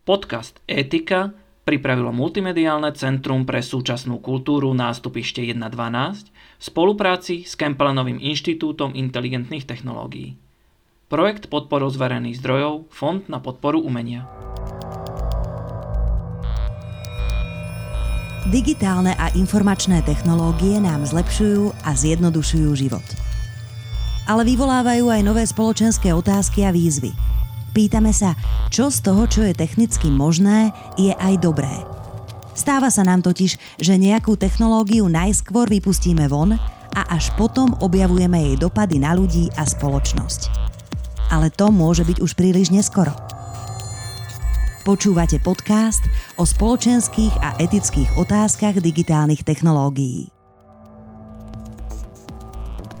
Podcast Etika pripravilo Multimediálne centrum pre súčasnú kultúru nástupište 1.12 v spolupráci s Kempelenovým inštitútom inteligentných technológií. Projekt podporu z verejných zdrojov Fond na podporu umenia. Digitálne a informačné technológie nám zlepšujú a zjednodušujú život. Ale vyvolávajú aj nové spoločenské otázky a výzvy – Pýtame sa, čo z toho, čo je technicky možné, je aj dobré. Stáva sa nám totiž, že nejakú technológiu najskôr vypustíme von a až potom objavujeme jej dopady na ľudí a spoločnosť. Ale to môže byť už príliš neskoro. Počúvate podcast o spoločenských a etických otázkach digitálnych technológií.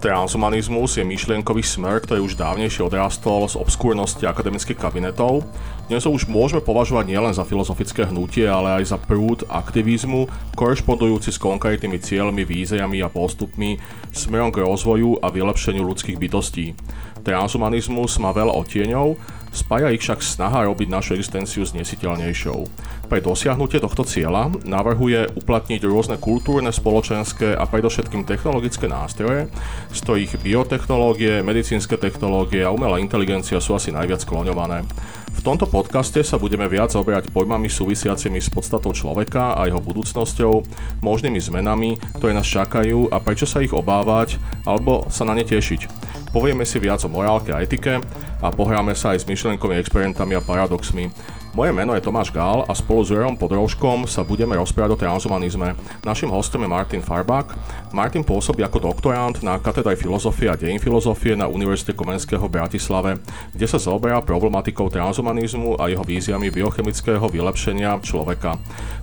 Transhumanizmus je myšlienkový smer, ktorý už dávnejšie odrastol z obskúrnosti akademických kabinetov. Dnes ho už môžeme považovať nielen za filozofické hnutie, ale aj za prúd aktivizmu, korešpondujúci s konkrétnymi cieľmi, víziami a postupmi smerom k rozvoju a vylepšeniu ľudských bytostí. Transhumanizmus má veľa otieňov, Spája ich však snaha robiť našu existenciu znesiteľnejšou. Pre dosiahnutie tohto cieľa navrhuje uplatniť rôzne kultúrne, spoločenské a predovšetkým technologické nástroje, z ktorých biotechnológie, medicínske technológie a umelá inteligencia sú asi najviac kloňované. V tomto podcaste sa budeme viac oberať pojmami súvisiacimi s podstatou človeka a jeho budúcnosťou, možnými zmenami, ktoré nás čakajú a prečo sa ich obávať alebo sa na ne tešiť. Povieme si viac o morálke a etike a pohráme sa aj s myšlenkovými experimentami a paradoxmi. Moje meno je Tomáš Gál a spolu s Jurajom Podrožkom sa budeme rozprávať o transhumanizme. Našim hostom je Martin Farbak. Martin pôsobí ako doktorant na katedre filozofie a dejin filozofie na Univerzite Komenského v Bratislave, kde sa zaoberá problematikou transhumanizmu a jeho víziami biochemického vylepšenia človeka.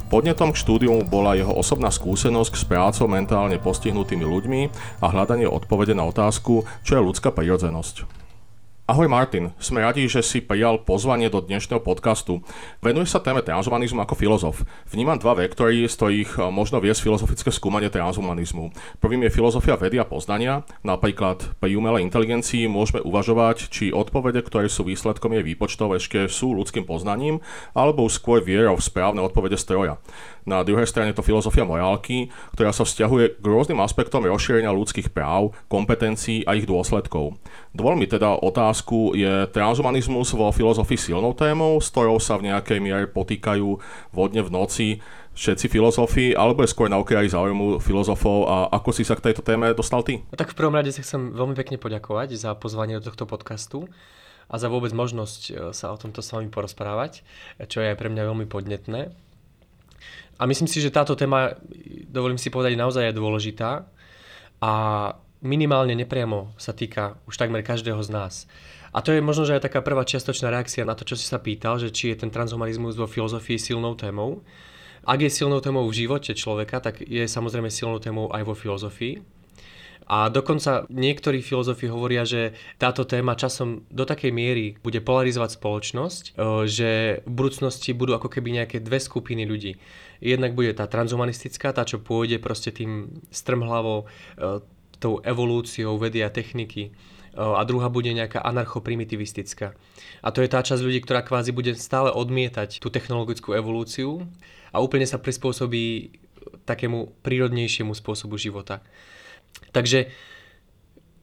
Podnetom k štúdiu bola jeho osobná skúsenosť s prácou mentálne postihnutými ľuďmi a hľadanie odpovede na otázku, čo je ľudská prirodzenosť. Ahoj Martin, sme radi, že si prijal pozvanie do dnešného podcastu. Venuje sa téme transhumanizmu ako filozof. Vnímam dva vektory, z ktorých eh, možno viesť filozofické skúmanie transhumanizmu. Prvým je filozofia vedy a poznania. Napríklad pri umelej inteligencii môžeme uvažovať, či odpovede, ktoré sú výsledkom jej výpočtov, ešte sú ľudským poznaním, alebo skôr vierou v správne odpovede stroja. Na druhej strane to filozofia morálky, ktorá sa vzťahuje k rôznym aspektom rozšírenia ľudských práv, kompetencií a ich dôsledkov. Dovol mi teda otázku, je transhumanizmus vo filozofii silnou témou, s ktorou sa v nejakej miere potýkajú vodne v noci všetci filozofi, alebo je skôr na okraji záujmu filozofov a ako si sa k tejto téme dostal ty? No tak v prvom rade sa chcem veľmi pekne poďakovať za pozvanie do tohto podcastu a za vôbec možnosť e, sa o tomto s vami porozprávať, čo je pre mňa veľmi podnetné. A myslím si, že táto téma, dovolím si povedať, naozaj je dôležitá a minimálne nepriamo sa týka už takmer každého z nás. A to je možno, že aj taká prvá čiastočná reakcia na to, čo si sa pýtal, že či je ten transhumanizmus vo filozofii silnou témou. Ak je silnou témou v živote človeka, tak je samozrejme silnou témou aj vo filozofii. A dokonca niektorí filozofi hovoria, že táto téma časom do takej miery bude polarizovať spoločnosť, e, že v budúcnosti budú ako keby nejaké dve skupiny ľudí. Jednak bude tá transhumanistická, tá, čo pôjde proste tým strmhlavou, e, tou evolúciou vedy a techniky. E, a druhá bude nejaká anarchoprimitivistická. A to je tá časť ľudí, ktorá kvázi bude stále odmietať tú technologickú evolúciu a úplne sa prispôsobí takému prírodnejšiemu spôsobu života. Takže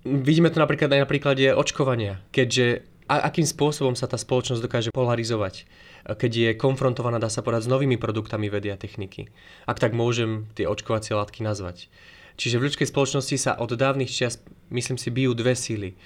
vidíme to napríklad aj na príklade očkovania, keďže a akým spôsobom sa tá spoločnosť dokáže polarizovať, keď je konfrontovaná, dá sa povedať, s novými produktami vedy a techniky. Ak tak môžem tie očkovacie látky nazvať. Čiže v ľudskej spoločnosti sa od dávnych čias, myslím si, bijú dve síly.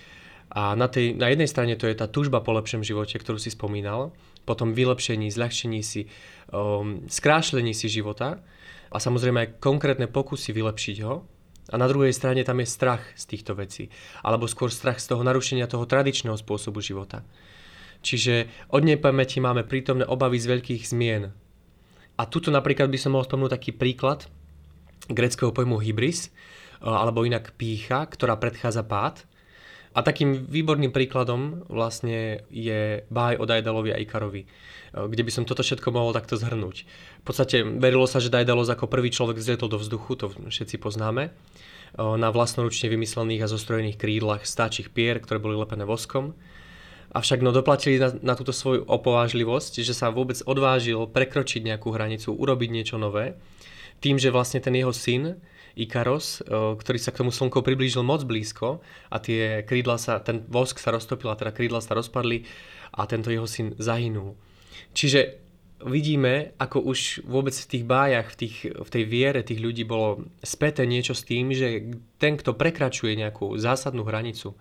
A na, tej, na jednej strane to je tá túžba po lepšom živote, ktorú si spomínal, potom vylepšení, zľahčení si, um, skrášlení si života a samozrejme aj konkrétne pokusy vylepšiť ho, a na druhej strane tam je strach z týchto vecí. Alebo skôr strach z toho narušenia toho tradičného spôsobu života. Čiže od nepamäti máme prítomné obavy z veľkých zmien. A tuto napríklad by som mohol spomnúť taký príklad greckého pojmu hybris, alebo inak pícha, ktorá predchádza pád. A takým výborným príkladom vlastne je báj o Daedalovi a Ikarovi, kde by som toto všetko mohol takto zhrnúť. V podstate verilo sa, že Daedalos ako prvý človek vzlietol do vzduchu, to všetci poznáme, na vlastnoručne vymyslených a zostrojených krídlach stáčich pier, ktoré boli lepené voskom. Avšak no doplatili na, na túto svoju opovážlivosť, že sa vôbec odvážil prekročiť nejakú hranicu, urobiť niečo nové, tým, že vlastne ten jeho syn, Ikaros, e, ktorý sa k tomu slnku priblížil moc blízko a tie krídla sa, ten vosk sa roztopil a teda krídla sa rozpadli a tento jeho syn zahynul. Čiže vidíme, ako už vôbec v tých bájach, v, tých, v tej viere tých ľudí bolo späté niečo s tým, že ten, kto prekračuje nejakú zásadnú hranicu,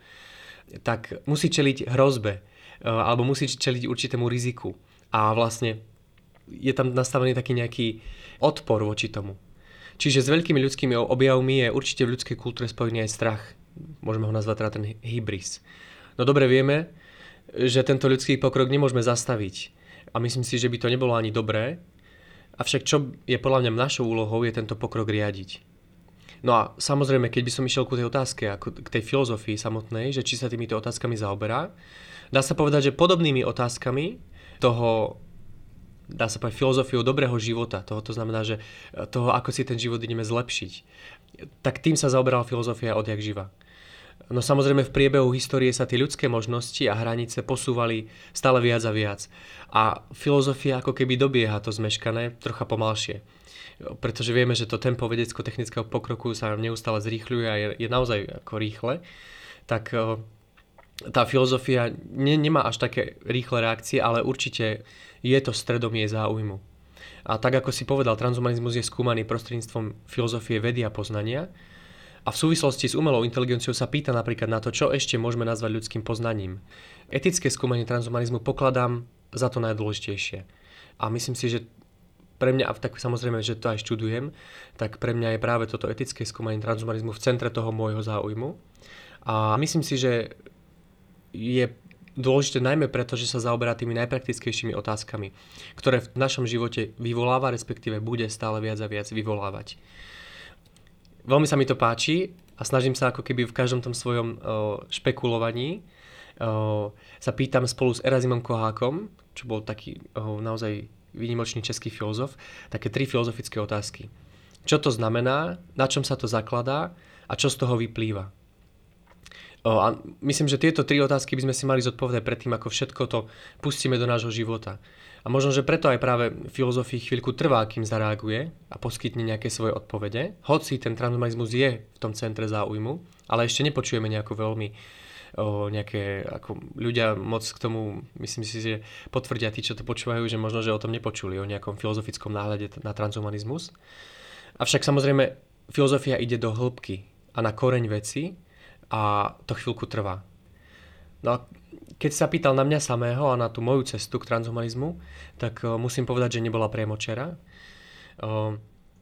tak musí čeliť hrozbe e, alebo musí čeliť určitému riziku. A vlastne je tam nastavený taký nejaký odpor voči tomu. Čiže s veľkými ľudskými objavmi je určite v ľudskej kultúre spojený aj strach. Môžeme ho nazvať teda ten hybris. No dobre vieme, že tento ľudský pokrok nemôžeme zastaviť. A myslím si, že by to nebolo ani dobré. Avšak čo je podľa mňa našou úlohou, je tento pokrok riadiť. No a samozrejme, keď by som išiel ku tej otázke, ako k tej filozofii samotnej, že či sa týmito otázkami zaoberá, dá sa povedať, že podobnými otázkami toho, dá sa povedať, filozofiou dobrého života, toho, to znamená, že toho, ako si ten život ideme zlepšiť, tak tým sa zaoberala filozofia odjak živa. No samozrejme v priebehu histórie sa tie ľudské možnosti a hranice posúvali stále viac a viac. A filozofia ako keby dobieha to zmeškané trocha pomalšie pretože vieme, že to tempo vedecko-technického pokroku sa neustále zrýchľuje a je, je naozaj ako rýchle, tak e, tá filozofia ne, nemá až také rýchle reakcie, ale určite je to stredom jej záujmu. A tak ako si povedal, transhumanizmus je skúmaný prostredníctvom filozofie vedy a poznania a v súvislosti s umelou inteligenciou sa pýta napríklad na to, čo ešte môžeme nazvať ľudským poznaním. Etické skúmanie transhumanizmu pokladám za to najdôležitejšie. A myslím si, že pre mňa, a tak samozrejme, že to aj študujem, tak pre mňa je práve toto etické skúmanie transhumanizmu v centre toho môjho záujmu. A myslím si, že je dôležité najmä preto, že sa zaoberá tými najpraktickejšími otázkami, ktoré v našom živote vyvoláva, respektíve bude stále viac a viac vyvolávať. Veľmi sa mi to páči a snažím sa ako keby v každom tom svojom špekulovaní sa pýtam spolu s Erazimom Kohákom, čo bol taký naozaj výnimočný český filozof, také tri filozofické otázky. Čo to znamená, na čom sa to zakladá a čo z toho vyplýva. O, a myslím, že tieto tri otázky by sme si mali zodpovedať predtým, ako všetko to pustíme do nášho života. A možno, že preto aj práve filozofii chvíľku trvá, kým zareaguje a poskytne nejaké svoje odpovede, hoci ten transhumanizmus je v tom centre záujmu, ale ešte nepočujeme nejakú veľmi nejaké, ako ľudia moc k tomu, myslím si, že potvrdia tí, čo to počúvajú, že možno, že o tom nepočuli, o nejakom filozofickom náhľade na transhumanizmus. Avšak samozrejme, filozofia ide do hĺbky a na koreň veci a to chvíľku trvá. No a keď sa pýtal na mňa samého a na tú moju cestu k transhumanizmu, tak musím povedať, že nebola priemočera.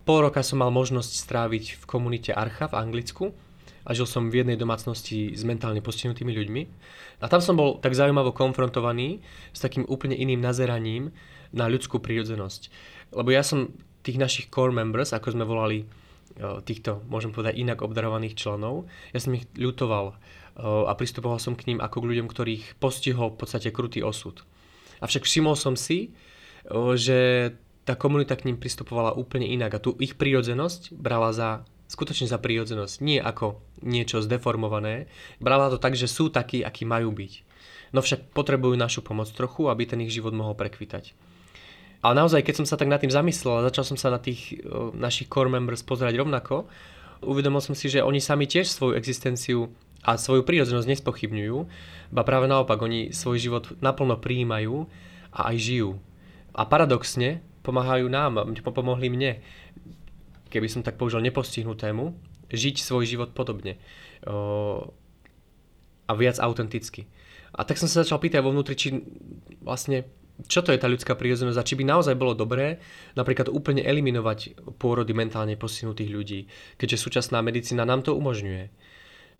Pol roka som mal možnosť stráviť v komunite Archa v Anglicku, a žil som v jednej domácnosti s mentálne postihnutými ľuďmi. A tam som bol tak zaujímavo konfrontovaný s takým úplne iným nazeraním na ľudskú prírodzenosť. Lebo ja som tých našich core members, ako sme volali e, týchto, môžem povedať, inak obdarovaných členov, ja som ich ľutoval e, a pristupoval som k ním ako k ľuďom, ktorých postihol v podstate krutý osud. Avšak všimol som si, e, že tá komunita k ním pristupovala úplne inak a tú ich prírodzenosť brala za skutočne za prírodzenosť, nie ako niečo zdeformované. Brala to tak, že sú takí, akí majú byť. No však potrebujú našu pomoc trochu, aby ten ich život mohol prekvitať. Ale naozaj, keď som sa tak nad tým zamyslel a začal som sa na tých o, našich core members pozerať rovnako, uvedomil som si, že oni sami tiež svoju existenciu a svoju prírodzenosť nespochybňujú, ba práve naopak, oni svoj život naplno prijímajú a aj žijú. A paradoxne pomáhajú nám, pomohli mne keby som tak použil nepostihnutému, žiť svoj život podobne a viac autenticky. A tak som sa začal pýtať vo vnútri, či vlastne čo to je tá ľudská prírodzenosť a či by naozaj bolo dobré napríklad úplne eliminovať pôrody mentálne postihnutých ľudí, keďže súčasná medicína nám to umožňuje.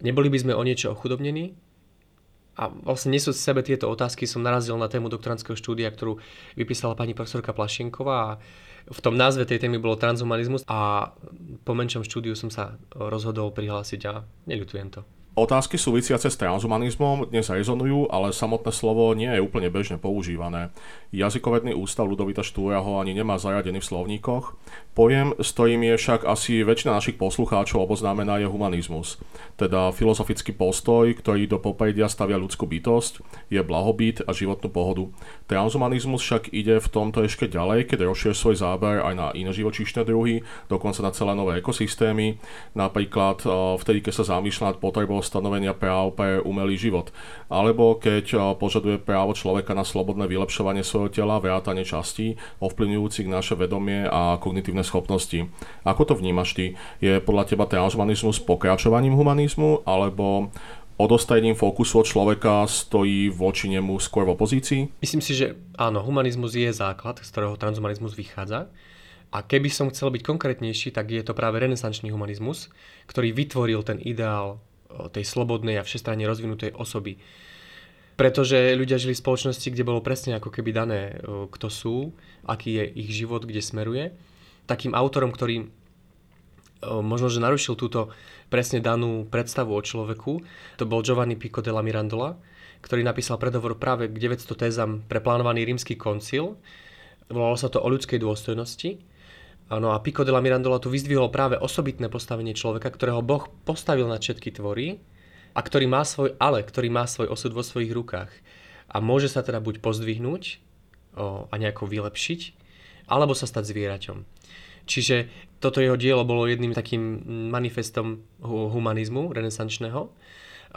Neboli by sme o niečo ochudobnení? A vlastne nesú sebe tieto otázky som narazil na tému doktorantského štúdia, ktorú vypísala pani profesorka Plašenková a v tom názve tej témy bolo transhumanizmus a po menšom štúdiu som sa rozhodol prihlásiť a neľutujem to. Otázky súvisiace s transhumanizmom dnes rezonujú, ale samotné slovo nie je úplne bežne používané. Jazykovedný ústav Ludovita Štúra ho ani nemá zaradený v slovníkoch. Pojem, s ktorým je však asi väčšina našich poslucháčov oboznámená je humanizmus. Teda filozofický postoj, ktorý do popredia stavia ľudskú bytosť, je blahobyt a životnú pohodu. Transhumanizmus však ide v tomto ešte ďalej, keď rozširuje svoj záber aj na iné živočíšne druhy, dokonca na celé nové ekosystémy, napríklad eh, vtedy, keď sa zamýšľa nad potrebou stanovenia práv pre umelý život. Alebo keď požaduje právo človeka na slobodné vylepšovanie svojho tela, vrátanie častí, ovplyvňujúcich naše vedomie a kognitívne schopnosti. Ako to vnímaš ty? Je podľa teba transhumanizmus pokračovaním humanizmu, alebo odostajením fokusu od človeka stojí voči nemu skôr v opozícii? Myslím si, že áno, humanizmus je základ, z ktorého transhumanizmus vychádza. A keby som chcel byť konkrétnejší, tak je to práve renesančný humanizmus, ktorý vytvoril ten ideál tej slobodnej a všestranne rozvinutej osoby. Pretože ľudia žili v spoločnosti, kde bolo presne ako keby dané, kto sú, aký je ich život, kde smeruje. Takým autorom, ktorý možno, že narušil túto presne danú predstavu o človeku, to bol Giovanni Pico della Mirandola, ktorý napísal predhovor práve k 900 tézam pre plánovaný rímsky koncil. Volalo sa to o ľudskej dôstojnosti No a Pico de la Mirandola tu vyzdvihol práve osobitné postavenie človeka, ktorého Boh postavil na všetky tvory a ktorý má svoj ale, ktorý má svoj osud vo svojich rukách. A môže sa teda buď pozdvihnúť o, a nejako vylepšiť, alebo sa stať zvieraťom. Čiže toto jeho dielo bolo jedným takým manifestom humanizmu renesančného.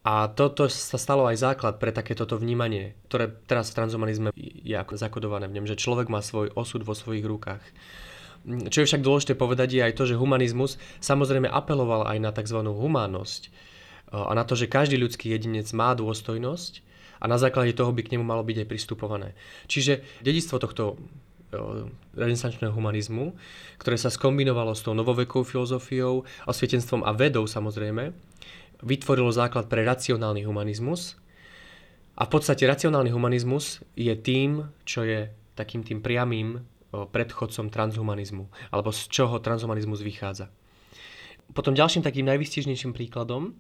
A toto sa stalo aj základ pre takéto vnímanie, ktoré teraz v transhumanizme je ako zakodované v ňom, že človek má svoj osud vo svojich rukách. Čo je však dôležité povedať je aj to, že humanizmus samozrejme apeloval aj na tzv. humánnosť e, a na to, že každý ľudský jedinec má dôstojnosť a na základe toho by k nemu malo byť aj pristupované. Čiže dedictvo tohto e, renesančného humanizmu, ktoré sa skombinovalo s tou novovekou filozofiou, osvietenstvom a vedou samozrejme, vytvorilo základ pre racionálny humanizmus. A v podstate racionálny humanizmus je tým, čo je takým tým priamým predchodcom transhumanizmu, alebo z čoho transhumanizmus vychádza. Potom ďalším takým najvystižnejším príkladom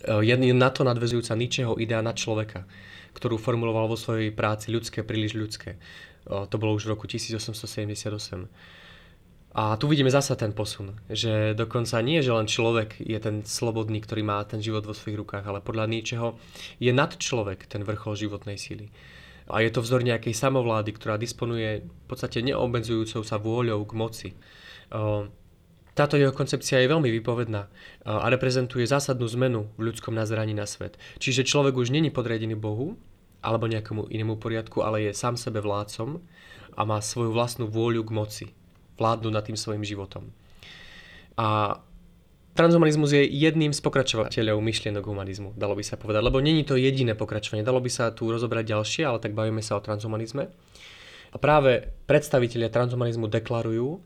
je na to nadvezujúca ničeho idea na človeka, ktorú formuloval vo svojej práci ľudské príliš ľudské. To bolo už v roku 1878. A tu vidíme zasa ten posun, že dokonca nie, že len človek je ten slobodný, ktorý má ten život vo svojich rukách, ale podľa niečoho je nad človek ten vrchol životnej síly a je to vzor nejakej samovlády, ktorá disponuje v podstate neobmedzujúcou sa vôľou k moci. Táto jeho koncepcia je veľmi vypovedná a reprezentuje zásadnú zmenu v ľudskom nazeraní na svet. Čiže človek už není podriadený Bohu alebo nejakému inému poriadku, ale je sám sebe vládcom a má svoju vlastnú vôľu k moci. Vládnu nad tým svojim životom. A Transhumanizmus je jedným z pokračovateľov myšlienok humanizmu, dalo by sa povedať, lebo není to jediné pokračovanie. Dalo by sa tu rozobrať ďalšie, ale tak bavíme sa o transhumanizme. A práve predstavitelia transhumanizmu deklarujú,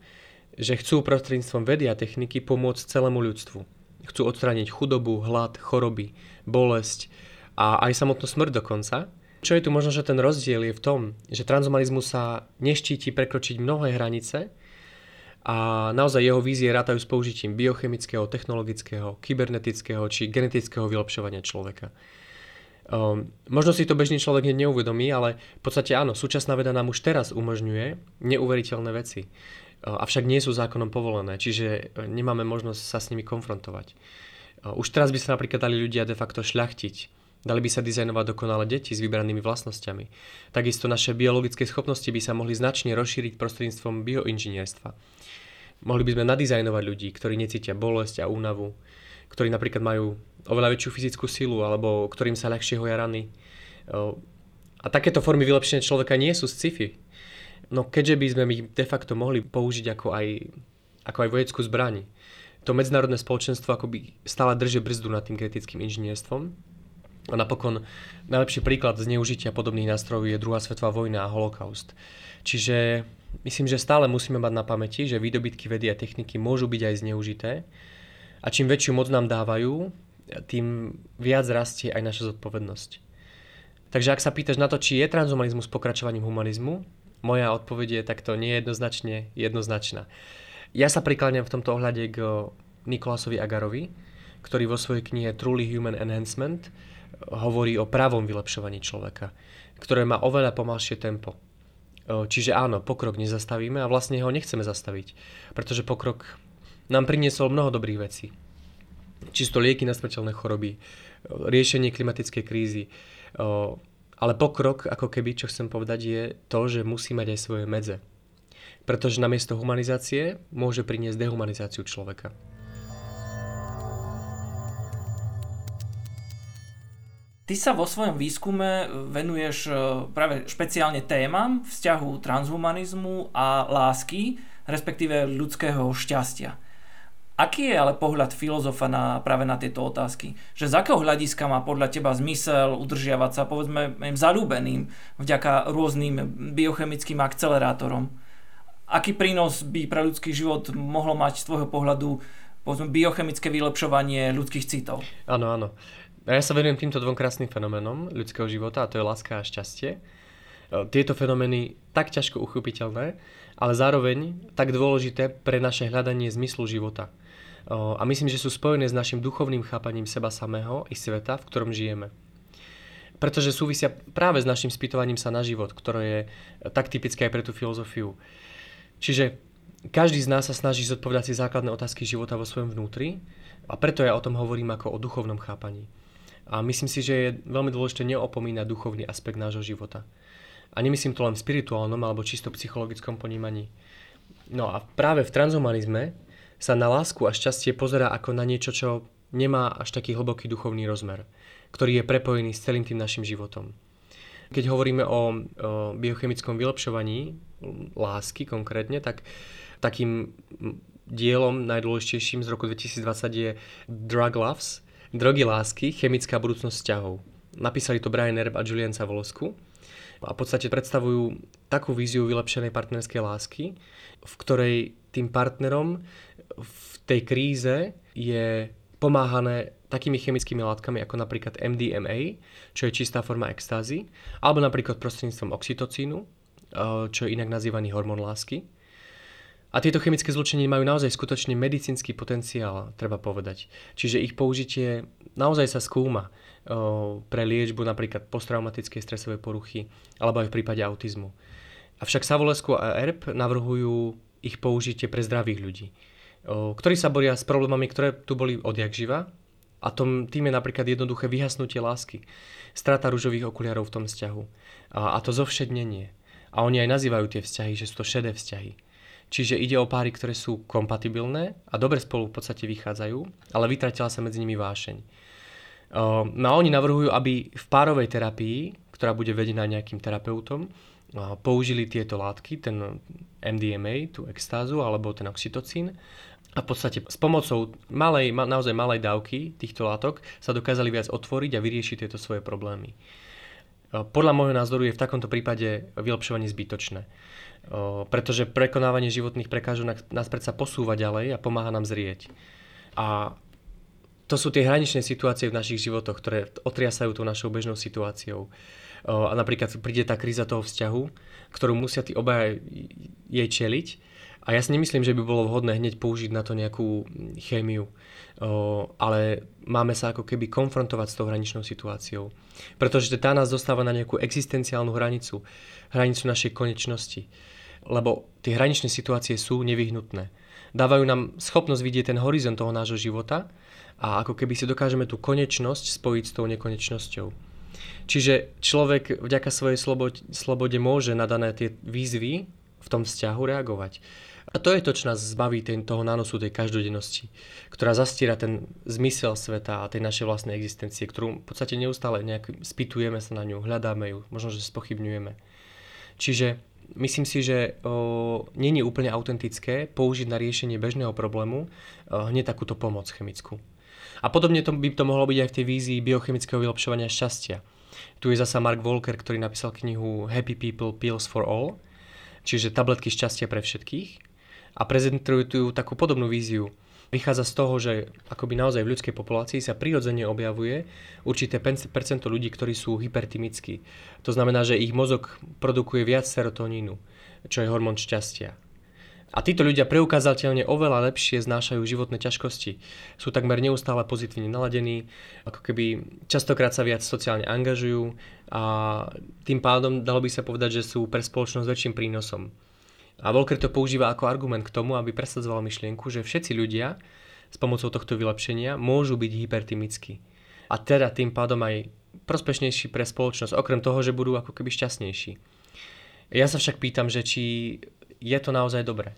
že chcú prostredníctvom vedy a techniky pomôcť celému ľudstvu. Chcú odstrániť chudobu, hlad, choroby, bolesť a aj samotnú smrť dokonca. Čo je tu možno, že ten rozdiel je v tom, že transhumanizmus sa neštíti prekročiť mnohé hranice, a naozaj jeho vízie rátajú s použitím biochemického, technologického, kybernetického či genetického vylepšovania človeka. Um, možno si to bežný človek neuvedomí, ale v podstate áno, súčasná veda nám už teraz umožňuje neuveriteľné veci, uh, avšak nie sú zákonom povolené, čiže uh, nemáme možnosť sa s nimi konfrontovať. Uh, už teraz by sa napríklad dali ľudia de facto šľachtiť, Dali by sa dizajnovať dokonale deti s vybranými vlastnosťami. Takisto naše biologické schopnosti by sa mohli značne rozšíriť prostredníctvom bioinžinierstva. Mohli by sme nadizajnovať ľudí, ktorí necítia bolesť a únavu, ktorí napríklad majú oveľa väčšiu fyzickú silu alebo ktorým sa ľahšie hoja rany. A takéto formy vylepšenia človeka nie sú sci-fi. No keďže by sme ich de facto mohli použiť ako aj, ako aj vojeckú zbraň, to medzinárodné spoločenstvo akoby stále drží brzdu nad tým kritickým inžinierstvom. A napokon najlepší príklad zneužitia podobných nástrojov je druhá svetová vojna a holokaust. Čiže Myslím, že stále musíme mať na pamäti, že výdobytky vedy a techniky môžu byť aj zneužité a čím väčšiu moc nám dávajú, tým viac rastie aj naša zodpovednosť. Takže ak sa pýtaš na to, či je transhumanizmus pokračovaním humanizmu, moja odpoveď je takto nejednoznačne jednoznačná. Ja sa prikláňam v tomto ohľade k Nikolasovi Agarovi, ktorý vo svojej knihe Truly Human Enhancement hovorí o pravom vylepšovaní človeka, ktoré má oveľa pomalšie tempo. Čiže áno, pokrok nezastavíme a vlastne ho nechceme zastaviť, pretože pokrok nám priniesol mnoho dobrých vecí. Čisto lieky na smrteľné choroby, riešenie klimatickej krízy, ale pokrok, ako keby, čo chcem povedať, je to, že musí mať aj svoje medze. Pretože namiesto humanizácie môže priniesť dehumanizáciu človeka. Ty sa vo svojom výskume venuješ e, práve špeciálne témam vzťahu transhumanizmu a lásky, respektíve ľudského šťastia. Aký je ale pohľad filozofa na, práve na tieto otázky? Že z akého hľadiska má podľa teba zmysel udržiavať sa povedzme zalúbeným vďaka rôznym biochemickým akcelerátorom? Aký prínos by pre ľudský život mohlo mať z tvojho pohľadu povedzme, biochemické vylepšovanie ľudských citov? Áno, áno. A ja sa venujem týmto dvom krásnym fenoménom ľudského života a to je láska a šťastie. E, tieto fenomény tak ťažko uchopiteľné, ale zároveň tak dôležité pre naše hľadanie zmyslu života. E, a myslím, že sú spojené s našim duchovným chápaním seba samého i sveta, v ktorom žijeme. Pretože súvisia práve s našim spýtovaním sa na život, ktoré je tak typické aj pre tú filozofiu. Čiže každý z nás sa snaží zodpovedať si základné otázky života vo svojom vnútri a preto ja o tom hovorím ako o duchovnom chápaní. A myslím si, že je veľmi dôležité neopomínať duchovný aspekt nášho života. A nemyslím to len v spirituálnom alebo čisto psychologickom ponímaní. No a práve v transhumanizme sa na lásku a šťastie pozera ako na niečo, čo nemá až taký hlboký duchovný rozmer, ktorý je prepojený s celým tým našim životom. Keď hovoríme o, o biochemickom vylepšovaní lásky konkrétne, tak takým dielom najdôležitejším z roku 2020 je Drug Loves, Drogy lásky, chemická budúcnosť vzťahov. Napísali to Brian Erb a Julian Savolosku a v podstate predstavujú takú víziu vylepšenej partnerskej lásky, v ktorej tým partnerom v tej kríze je pomáhané takými chemickými látkami ako napríklad MDMA, čo je čistá forma extázy, alebo napríklad prostredníctvom oxytocínu, eh, čo je inak nazývaný hormón lásky. A tieto chemické zlučeniny majú naozaj skutočne medicínsky potenciál, treba povedať. Čiže ich použitie naozaj sa skúma pre liečbu napríklad posttraumatickej stresovej poruchy alebo aj v prípade autizmu. Avšak Savolesko a ERP navrhujú ich použitie pre zdravých ľudí, ktorí sa boria s problémami, ktoré tu boli odjak živa a tom, tým je napríklad jednoduché vyhasnutie lásky, strata rúžových okuliarov v tom vzťahu a, a to zovšednenie. A oni aj nazývajú tie vzťahy, že sú to šedé vzťahy. Čiže ide o páry, ktoré sú kompatibilné a dobre spolu v podstate vychádzajú, ale vytratila sa medzi nimi vášeň. No a oni navrhujú, aby v párovej terapii, ktorá bude vedená nejakým terapeutom, použili tieto látky, ten MDMA, tú extázu alebo ten oxytocín a v podstate s pomocou malej, naozaj malej dávky týchto látok sa dokázali viac otvoriť a vyriešiť tieto svoje problémy. Podľa môjho názoru je v takomto prípade vylepšovanie zbytočné pretože prekonávanie životných prekážok nás predsa posúva ďalej a pomáha nám zrieť. A to sú tie hraničné situácie v našich životoch, ktoré otriasajú tou našou bežnou situáciou. A napríklad príde tá kríza toho vzťahu, ktorú musia tí obaja jej čeliť. A ja si nemyslím, že by bolo vhodné hneď použiť na to nejakú chémiu ale máme sa ako keby konfrontovať s tou hraničnou situáciou. Pretože tá nás dostáva na nejakú existenciálnu hranicu, hranicu našej konečnosti. Lebo tie hraničné situácie sú nevyhnutné. Dávajú nám schopnosť vidieť ten horizont toho nášho života a ako keby si dokážeme tú konečnosť spojiť s tou nekonečnosťou. Čiže človek vďaka svojej slobode, slobode môže na dané tie výzvy v tom vzťahu reagovať. A to je to, čo nás zbaví ten, toho nánosu tej každodennosti, ktorá zastiera ten zmysel sveta a tej našej vlastnej existencie, ktorú v podstate neustále nejak spýtujeme sa na ňu, hľadáme ju, možno, že spochybňujeme. Čiže myslím si, že o, je úplne autentické použiť na riešenie bežného problému hneď takúto pomoc chemickú. A podobne to by to mohlo byť aj v tej vízii biochemického vylepšovania šťastia. Tu je zasa Mark Volker, ktorý napísal knihu Happy People Pills for All, čiže tabletky šťastia pre všetkých a prezentujú tu takú podobnú víziu. Vychádza z toho, že akoby naozaj v ľudskej populácii sa prirodzene objavuje určité percento ľudí, ktorí sú hypertymickí. To znamená, že ich mozog produkuje viac serotonínu, čo je hormón šťastia. A títo ľudia preukázateľne oveľa lepšie znášajú životné ťažkosti. Sú takmer neustále pozitívne naladení, ako keby častokrát sa viac sociálne angažujú a tým pádom dalo by sa povedať, že sú pre spoločnosť väčším prínosom. A Volker to používa ako argument k tomu, aby presadzoval myšlienku, že všetci ľudia s pomocou tohto vylepšenia môžu byť hypertymickí. A teda tým pádom aj prospešnejší pre spoločnosť, okrem toho, že budú ako keby šťastnejší. Ja sa však pýtam, že či je to naozaj dobré.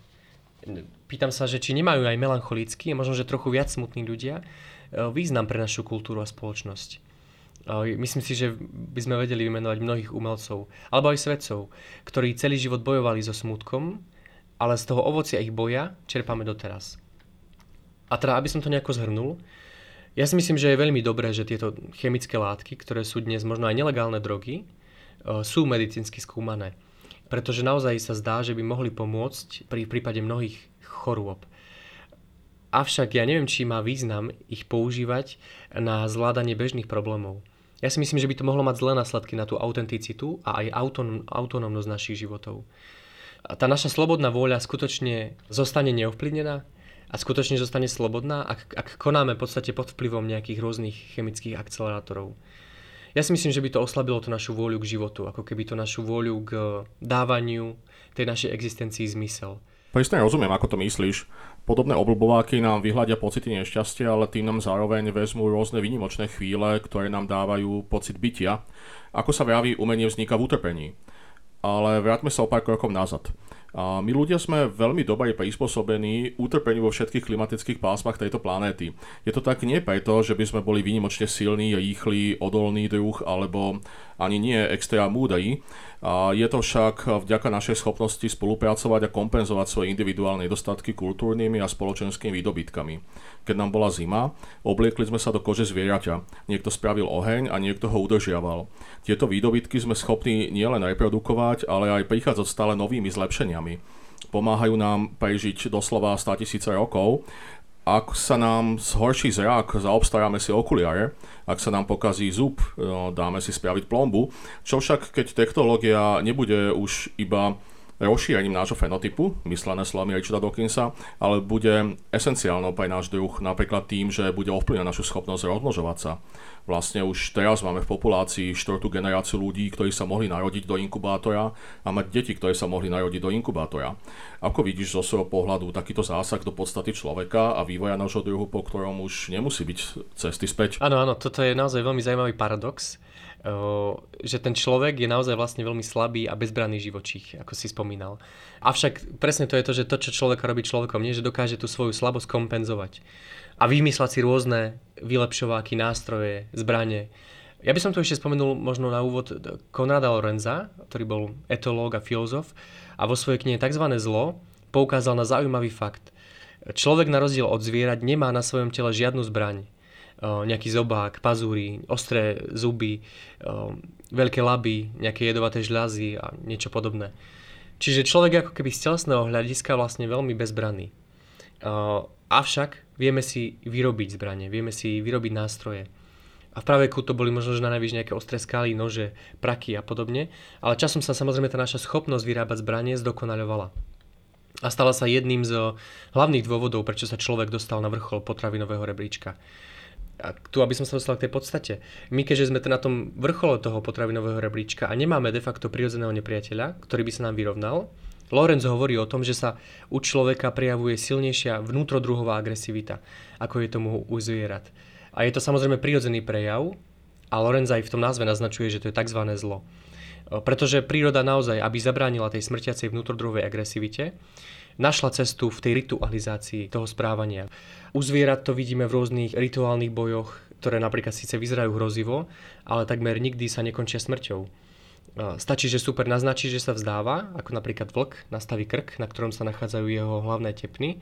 Pýtam sa, že či nemajú aj melancholickí, možno, že trochu viac smutní ľudia, e, význam pre našu kultúru a spoločnosť. E, myslím si, že by sme vedeli vymenovať mnohých umelcov, alebo aj svedcov, ktorí celý život bojovali so smutkom, ale z toho ovocia ich boja čerpáme doteraz. A teda, aby som to nejako zhrnul, ja si myslím, že je veľmi dobré, že tieto chemické látky, ktoré sú dnes možno aj nelegálne drogy, e, sú medicínsky skúmané pretože naozaj sa zdá, že by mohli pomôcť pri prípade mnohých chorôb. Avšak ja neviem, či má význam ich používať na zvládanie bežných problémov. Ja si myslím, že by to mohlo mať zlé následky na tú autenticitu a aj autonóm, autonómnosť našich životov. A tá naša slobodná vôľa skutočne zostane neovplyvnená a skutočne zostane slobodná, ak, ak konáme v podstate pod vplyvom nejakých rôznych chemických akcelerátorov. Ja si myslím, že by to oslabilo tú našu vôľu k životu, ako keby to našu vôľu k dávaniu tej našej existencii zmysel. Presne rozumiem, ako to myslíš. Podobné oblbováky nám vyhľadia pocity nešťastia, ale tým nám zároveň vezmú rôzne výnimočné chvíle, ktoré nám dávajú pocit bytia. Ako sa vraví, umenie vzniká v utrpení. Ale vráťme sa o pár krokov nazad. My ľudia sme veľmi dobre prispôsobení utrpeniu vo všetkých klimatických pásmach tejto planéty. Je to tak nie preto, že by sme boli výnimočne silný, rýchly, odolný druh, alebo ani nie extra múdry. Je to však vďaka našej schopnosti spolupracovať a kompenzovať svoje individuálne nedostatky kultúrnymi a spoločenskými výdobytkami. Keď nám bola zima, obliekli sme sa do kože zvieraťa. Niekto spravil oheň a niekto ho udržiaval. Tieto výdobytky sme schopní nielen reprodukovať, ale aj prichádzať stále novými zlepšeniami. Pomáhajú nám prežiť doslova 100 tisíce rokov. Ak sa nám zhorší zrak, zaobstaráme si okuliare, ak sa nám pokazí zub, no, dáme si spraviť plombu, čo však keď technológia nebude už iba rozšírením nášho fenotypu, myslené slovami Richarda Dawkinsa, ale bude esenciálnou pre náš druh, napríklad tým, že bude ovplyvňovať našu schopnosť rozmnožovať sa. Vlastne už teraz máme v populácii štvrtú generáciu ľudí, ktorí sa mohli narodiť do inkubátora a mať deti, ktoré sa mohli narodiť do inkubátora. Ako vidíš zo svojho pohľadu takýto zásah do podstaty človeka a vývoja nášho druhu, po ktorom už nemusí byť cesty späť? Áno, áno, toto je naozaj veľmi zaujímavý paradox že ten človek je naozaj vlastne veľmi slabý a bezbranný živočích, ako si spomínal. Avšak presne to je to, že to, čo človeka robí človekom, nie, že dokáže tú svoju slabosť kompenzovať a vymýšľať si rôzne vylepšováky, nástroje, zbranie. Ja by som tu ešte spomenul možno na úvod Konrada Lorenza, ktorý bol etológ a filozof a vo svojej knihe tzv. zlo poukázal na zaujímavý fakt. Človek na rozdiel od zvierat nemá na svojom tele žiadnu zbraň nejaký zobák, pazúry, ostré zuby, veľké laby, nejaké jedovaté žľazy a niečo podobné. Čiže človek ako keby z telesného hľadiska vlastne veľmi bezbranný. Avšak vieme si vyrobiť zbranie, vieme si vyrobiť nástroje. A v praveku to boli možno, že na najvyš nejaké ostré skaly, nože, praky a podobne, ale časom sa samozrejme tá naša schopnosť vyrábať zbranie zdokonaľovala. A stala sa jedným z hlavných dôvodov, prečo sa človek dostal na vrchol potravinového rebríčka a tu, aby som sa dostal k tej podstate. My, keďže sme na tom vrchole toho potravinového rebríčka a nemáme de facto prirodzeného nepriateľa, ktorý by sa nám vyrovnal, Lorenz hovorí o tom, že sa u človeka prejavuje silnejšia vnútrodruhová agresivita, ako je tomu u zvierat. A je to samozrejme prirodzený prejav a Lorenz aj v tom názve naznačuje, že to je tzv. zlo. Pretože príroda naozaj, aby zabránila tej smrtiacej vnútrodruhovej agresivite, našla cestu v tej ritualizácii toho správania. U zvierat to vidíme v rôznych rituálnych bojoch, ktoré napríklad síce vyzerajú hrozivo, ale takmer nikdy sa nekončia smrťou. Stačí, že super naznačí, že sa vzdáva, ako napríklad vlk nastaví krk, na ktorom sa nachádzajú jeho hlavné tepny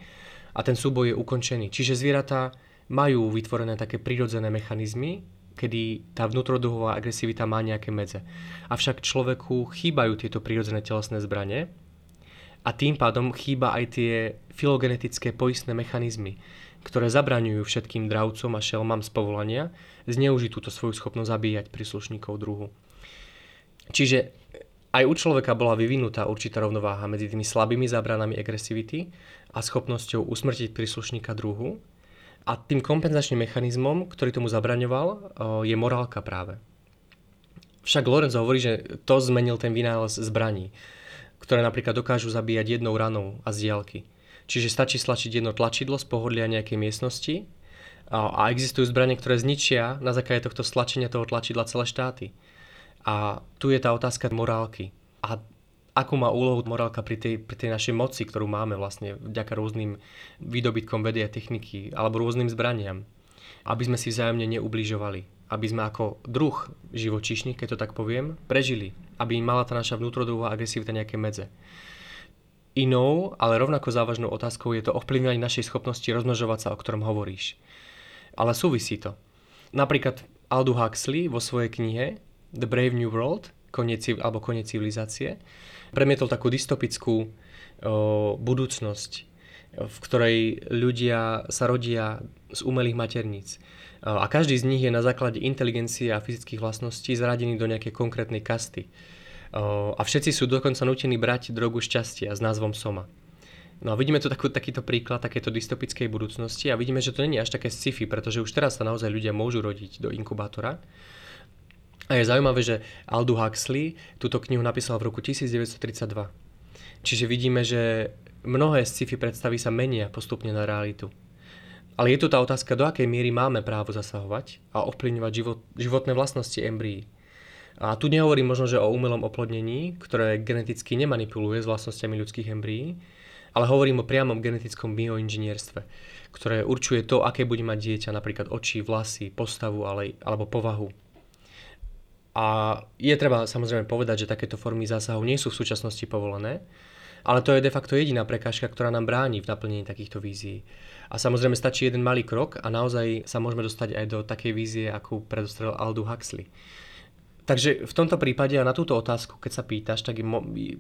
a ten súboj je ukončený. Čiže zvieratá majú vytvorené také prirodzené mechanizmy, kedy tá vnútroduhová agresivita má nejaké medze. Avšak človeku chýbajú tieto prirodzené telesné zbranie, a tým pádom chýba aj tie filogenetické poistné mechanizmy, ktoré zabraňujú všetkým dravcom a šelmám z povolania zneužiť túto svoju schopnosť zabíjať príslušníkov druhu. Čiže aj u človeka bola vyvinutá určitá rovnováha medzi tými slabými zábranami agresivity a schopnosťou usmrtiť príslušníka druhu. A tým kompenzačným mechanizmom, ktorý tomu zabraňoval, je morálka práve. Však Lorenzo hovorí, že to zmenil ten vynález zbraní, ktoré napríklad dokážu zabíjať jednou ranou a z diaľky. Čiže stačí stlačiť jedno tlačidlo z pohodlia nejakej miestnosti a existujú zbranie, ktoré zničia na základe tohto stlačenia toho tlačidla celé štáty. A tu je tá otázka morálky. A akú má úlohu morálka pri tej, pri tej našej moci, ktorú máme vlastne vďaka rôznym výdobytkom vedy a techniky alebo rôznym zbraniam. Aby sme si vzájomne neubližovali. Aby sme ako druh živočíšny, keď to tak poviem, prežili. Aby mala tá naša vnútrodruhová agresivita nejaké medze. Inou, ale rovnako závažnou otázkou je to ovplyvňovanie našej schopnosti rozmnožovať sa, o ktorom hovoríš. Ale súvisí to. Napríklad Aldu Huxley vo svojej knihe The Brave New World, koniec, alebo koniec civilizácie, premietol takú dystopickú o, budúcnosť, v ktorej ľudia sa rodia z umelých materníc. A každý z nich je na základe inteligencie a fyzických vlastností zaradený do nejakej konkrétnej kasty a všetci sú dokonca nutení brať drogu šťastia s názvom Soma. No a vidíme tu takú, takýto príklad takéto dystopickej budúcnosti a vidíme, že to je až také sci-fi, pretože už teraz sa naozaj ľudia môžu rodiť do inkubátora. A je zaujímavé, že Aldu Huxley túto knihu napísal v roku 1932. Čiže vidíme, že mnohé sci-fi predstavy sa menia postupne na realitu. Ale je tu tá otázka, do akej miery máme právo zasahovať a ovplyvňovať život, životné vlastnosti embryí. A tu nehovorím možno, že o umelom oplodnení, ktoré geneticky nemanipuluje s vlastnosťami ľudských embryí, ale hovorím o priamom genetickom bioinžinierstve, ktoré určuje to, aké bude mať dieťa, napríklad oči, vlasy, postavu ale, alebo povahu. A je treba samozrejme povedať, že takéto formy zásahov nie sú v súčasnosti povolené, ale to je de facto jediná prekážka, ktorá nám bráni v naplnení takýchto vízií. A samozrejme stačí jeden malý krok a naozaj sa môžeme dostať aj do takej vízie, akú predostrel Aldu Huxley. Takže v tomto prípade a na túto otázku, keď sa pýtaš, tak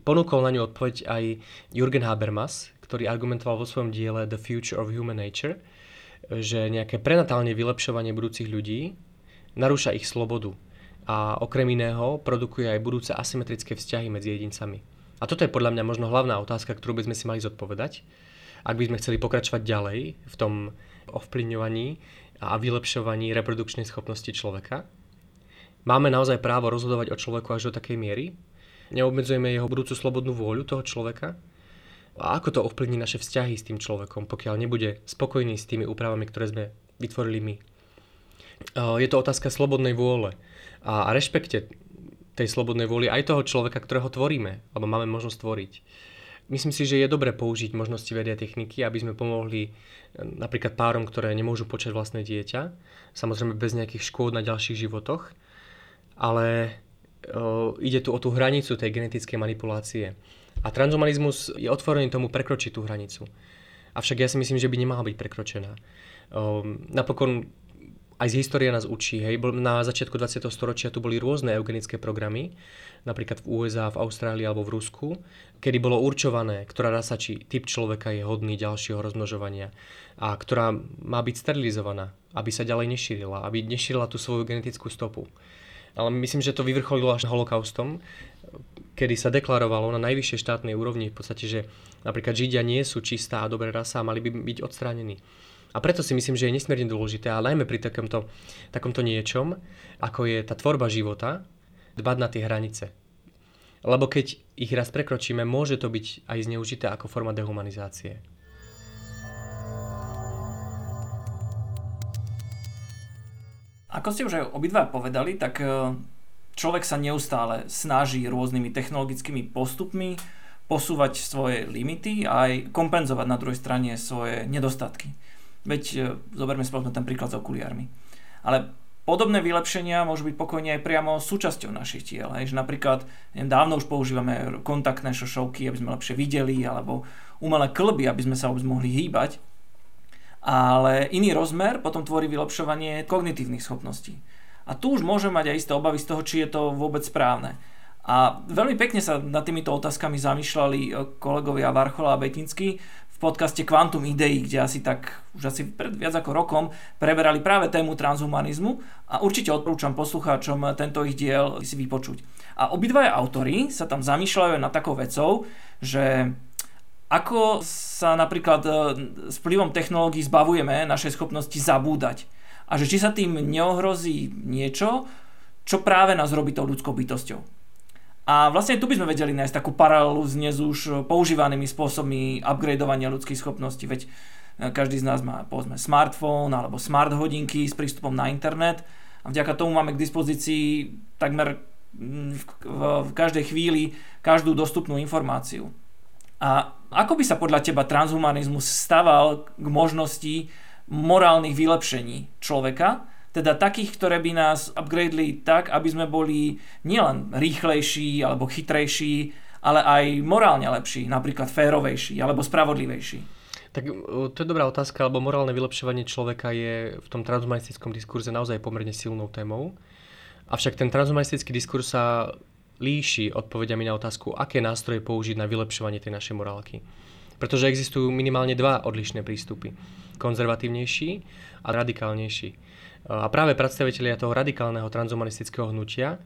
ponúkol na ňu odpoveď aj Jürgen Habermas, ktorý argumentoval vo svojom diele The Future of Human Nature, že nejaké prenatálne vylepšovanie budúcich ľudí narúša ich slobodu a okrem iného produkuje aj budúce asymetrické vzťahy medzi jedincami. A toto je podľa mňa možno hlavná otázka, ktorú by sme si mali zodpovedať, ak by sme chceli pokračovať ďalej v tom ovplyvňovaní a vylepšovaní reprodukčnej schopnosti človeka. Máme naozaj právo rozhodovať o človeku až do takej miery? Neobmedzujeme jeho budúcu slobodnú vôľu toho človeka? A ako to ovplyvní naše vzťahy s tým človekom, pokiaľ nebude spokojný s tými úpravami, ktoré sme vytvorili my? Je to otázka slobodnej vôle a rešpekte tej slobodnej vôli aj toho človeka, ktorého tvoríme, alebo máme možnosť tvoriť. Myslím si, že je dobre použiť možnosti vedy a techniky, aby sme pomohli napríklad párom, ktoré nemôžu počať vlastné dieťa, samozrejme bez nejakých škôd na ďalších životoch, ale o, ide tu o tú hranicu tej genetickej manipulácie. A transhumanizmus je otvorený tomu prekročiť tú hranicu. Avšak ja si myslím, že by nemala byť prekročená. O, napokon aj z história nás učí. Hej. Na začiatku 20. storočia tu boli rôzne eugenické programy, napríklad v USA, v Austrálii alebo v Rusku, kedy bolo určované, ktorá rasa či typ človeka je hodný ďalšieho rozmnožovania a ktorá má byť sterilizovaná, aby sa ďalej nešírila, aby nešírila tú svoju genetickú stopu. Ale myslím, že to vyvrcholilo až holokaustom, kedy sa deklarovalo na najvyššej štátnej úrovni v podstate, že napríklad Židia nie sú čistá a dobrá rasa a mali by byť odstránení. A preto si myslím, že je nesmierne dôležité, ale najmä pri takomto, takomto niečom, ako je tá tvorba života, dbať na tie hranice. Lebo keď ich raz prekročíme, môže to byť aj zneužité ako forma dehumanizácie. Ako ste už aj obidva povedali, tak e, človek sa neustále snaží rôznymi technologickými postupmi posúvať svoje limity a aj kompenzovať na druhej strane svoje nedostatky. Veď e, zoberme si ten príklad s okuliármi. Ale podobné vylepšenia môžu byť pokojne aj priamo súčasťou našich tiel. Hej, že napríklad neviem, dávno už používame kontaktné šošovky, aby sme lepšie videli, alebo umelé klby, aby sme sa vôbec mohli hýbať ale iný rozmer potom tvorí vylepšovanie kognitívnych schopností. A tu už môžeme mať aj isté obavy z toho, či je to vôbec správne. A veľmi pekne sa nad týmito otázkami zamýšľali kolegovia Varchola a Betinsky v podcaste Quantum Idei, kde asi tak už asi pred viac ako rokom preberali práve tému transhumanizmu a určite odporúčam poslucháčom tento ich diel si vypočuť. A obidvaja autory sa tam zamýšľajú nad takou vecou, že ako sa napríklad e, s vplyvom technológií zbavujeme našej schopnosti zabúdať. A že či sa tým neohrozí niečo, čo práve nás robí tou ľudskou bytosťou. A vlastne tu by sme vedeli nájsť takú paralelu s dnes už používanými spôsobmi upgradeovania ľudských schopností, veď e, každý z nás má povedzme smartfón alebo smart hodinky s prístupom na internet a vďaka tomu máme k dispozícii takmer mm, v, každej chvíli každú dostupnú informáciu. A ako by sa podľa teba transhumanizmus staval k možnosti morálnych vylepšení človeka, teda takých, ktoré by nás upgradeli tak, aby sme boli nielen rýchlejší alebo chytrejší, ale aj morálne lepší, napríklad férovejší alebo spravodlivejší. Tak to je dobrá otázka, lebo morálne vylepšovanie človeka je v tom transhumanistickom diskurze naozaj pomerne silnou témou. Avšak ten transhumanistický diskurs sa líši odpovediami na otázku, aké nástroje použiť na vylepšovanie tej našej morálky. Pretože existujú minimálne dva odlišné prístupy. Konzervatívnejší a radikálnejší. A práve predstavitelia toho radikálneho transhumanistického hnutia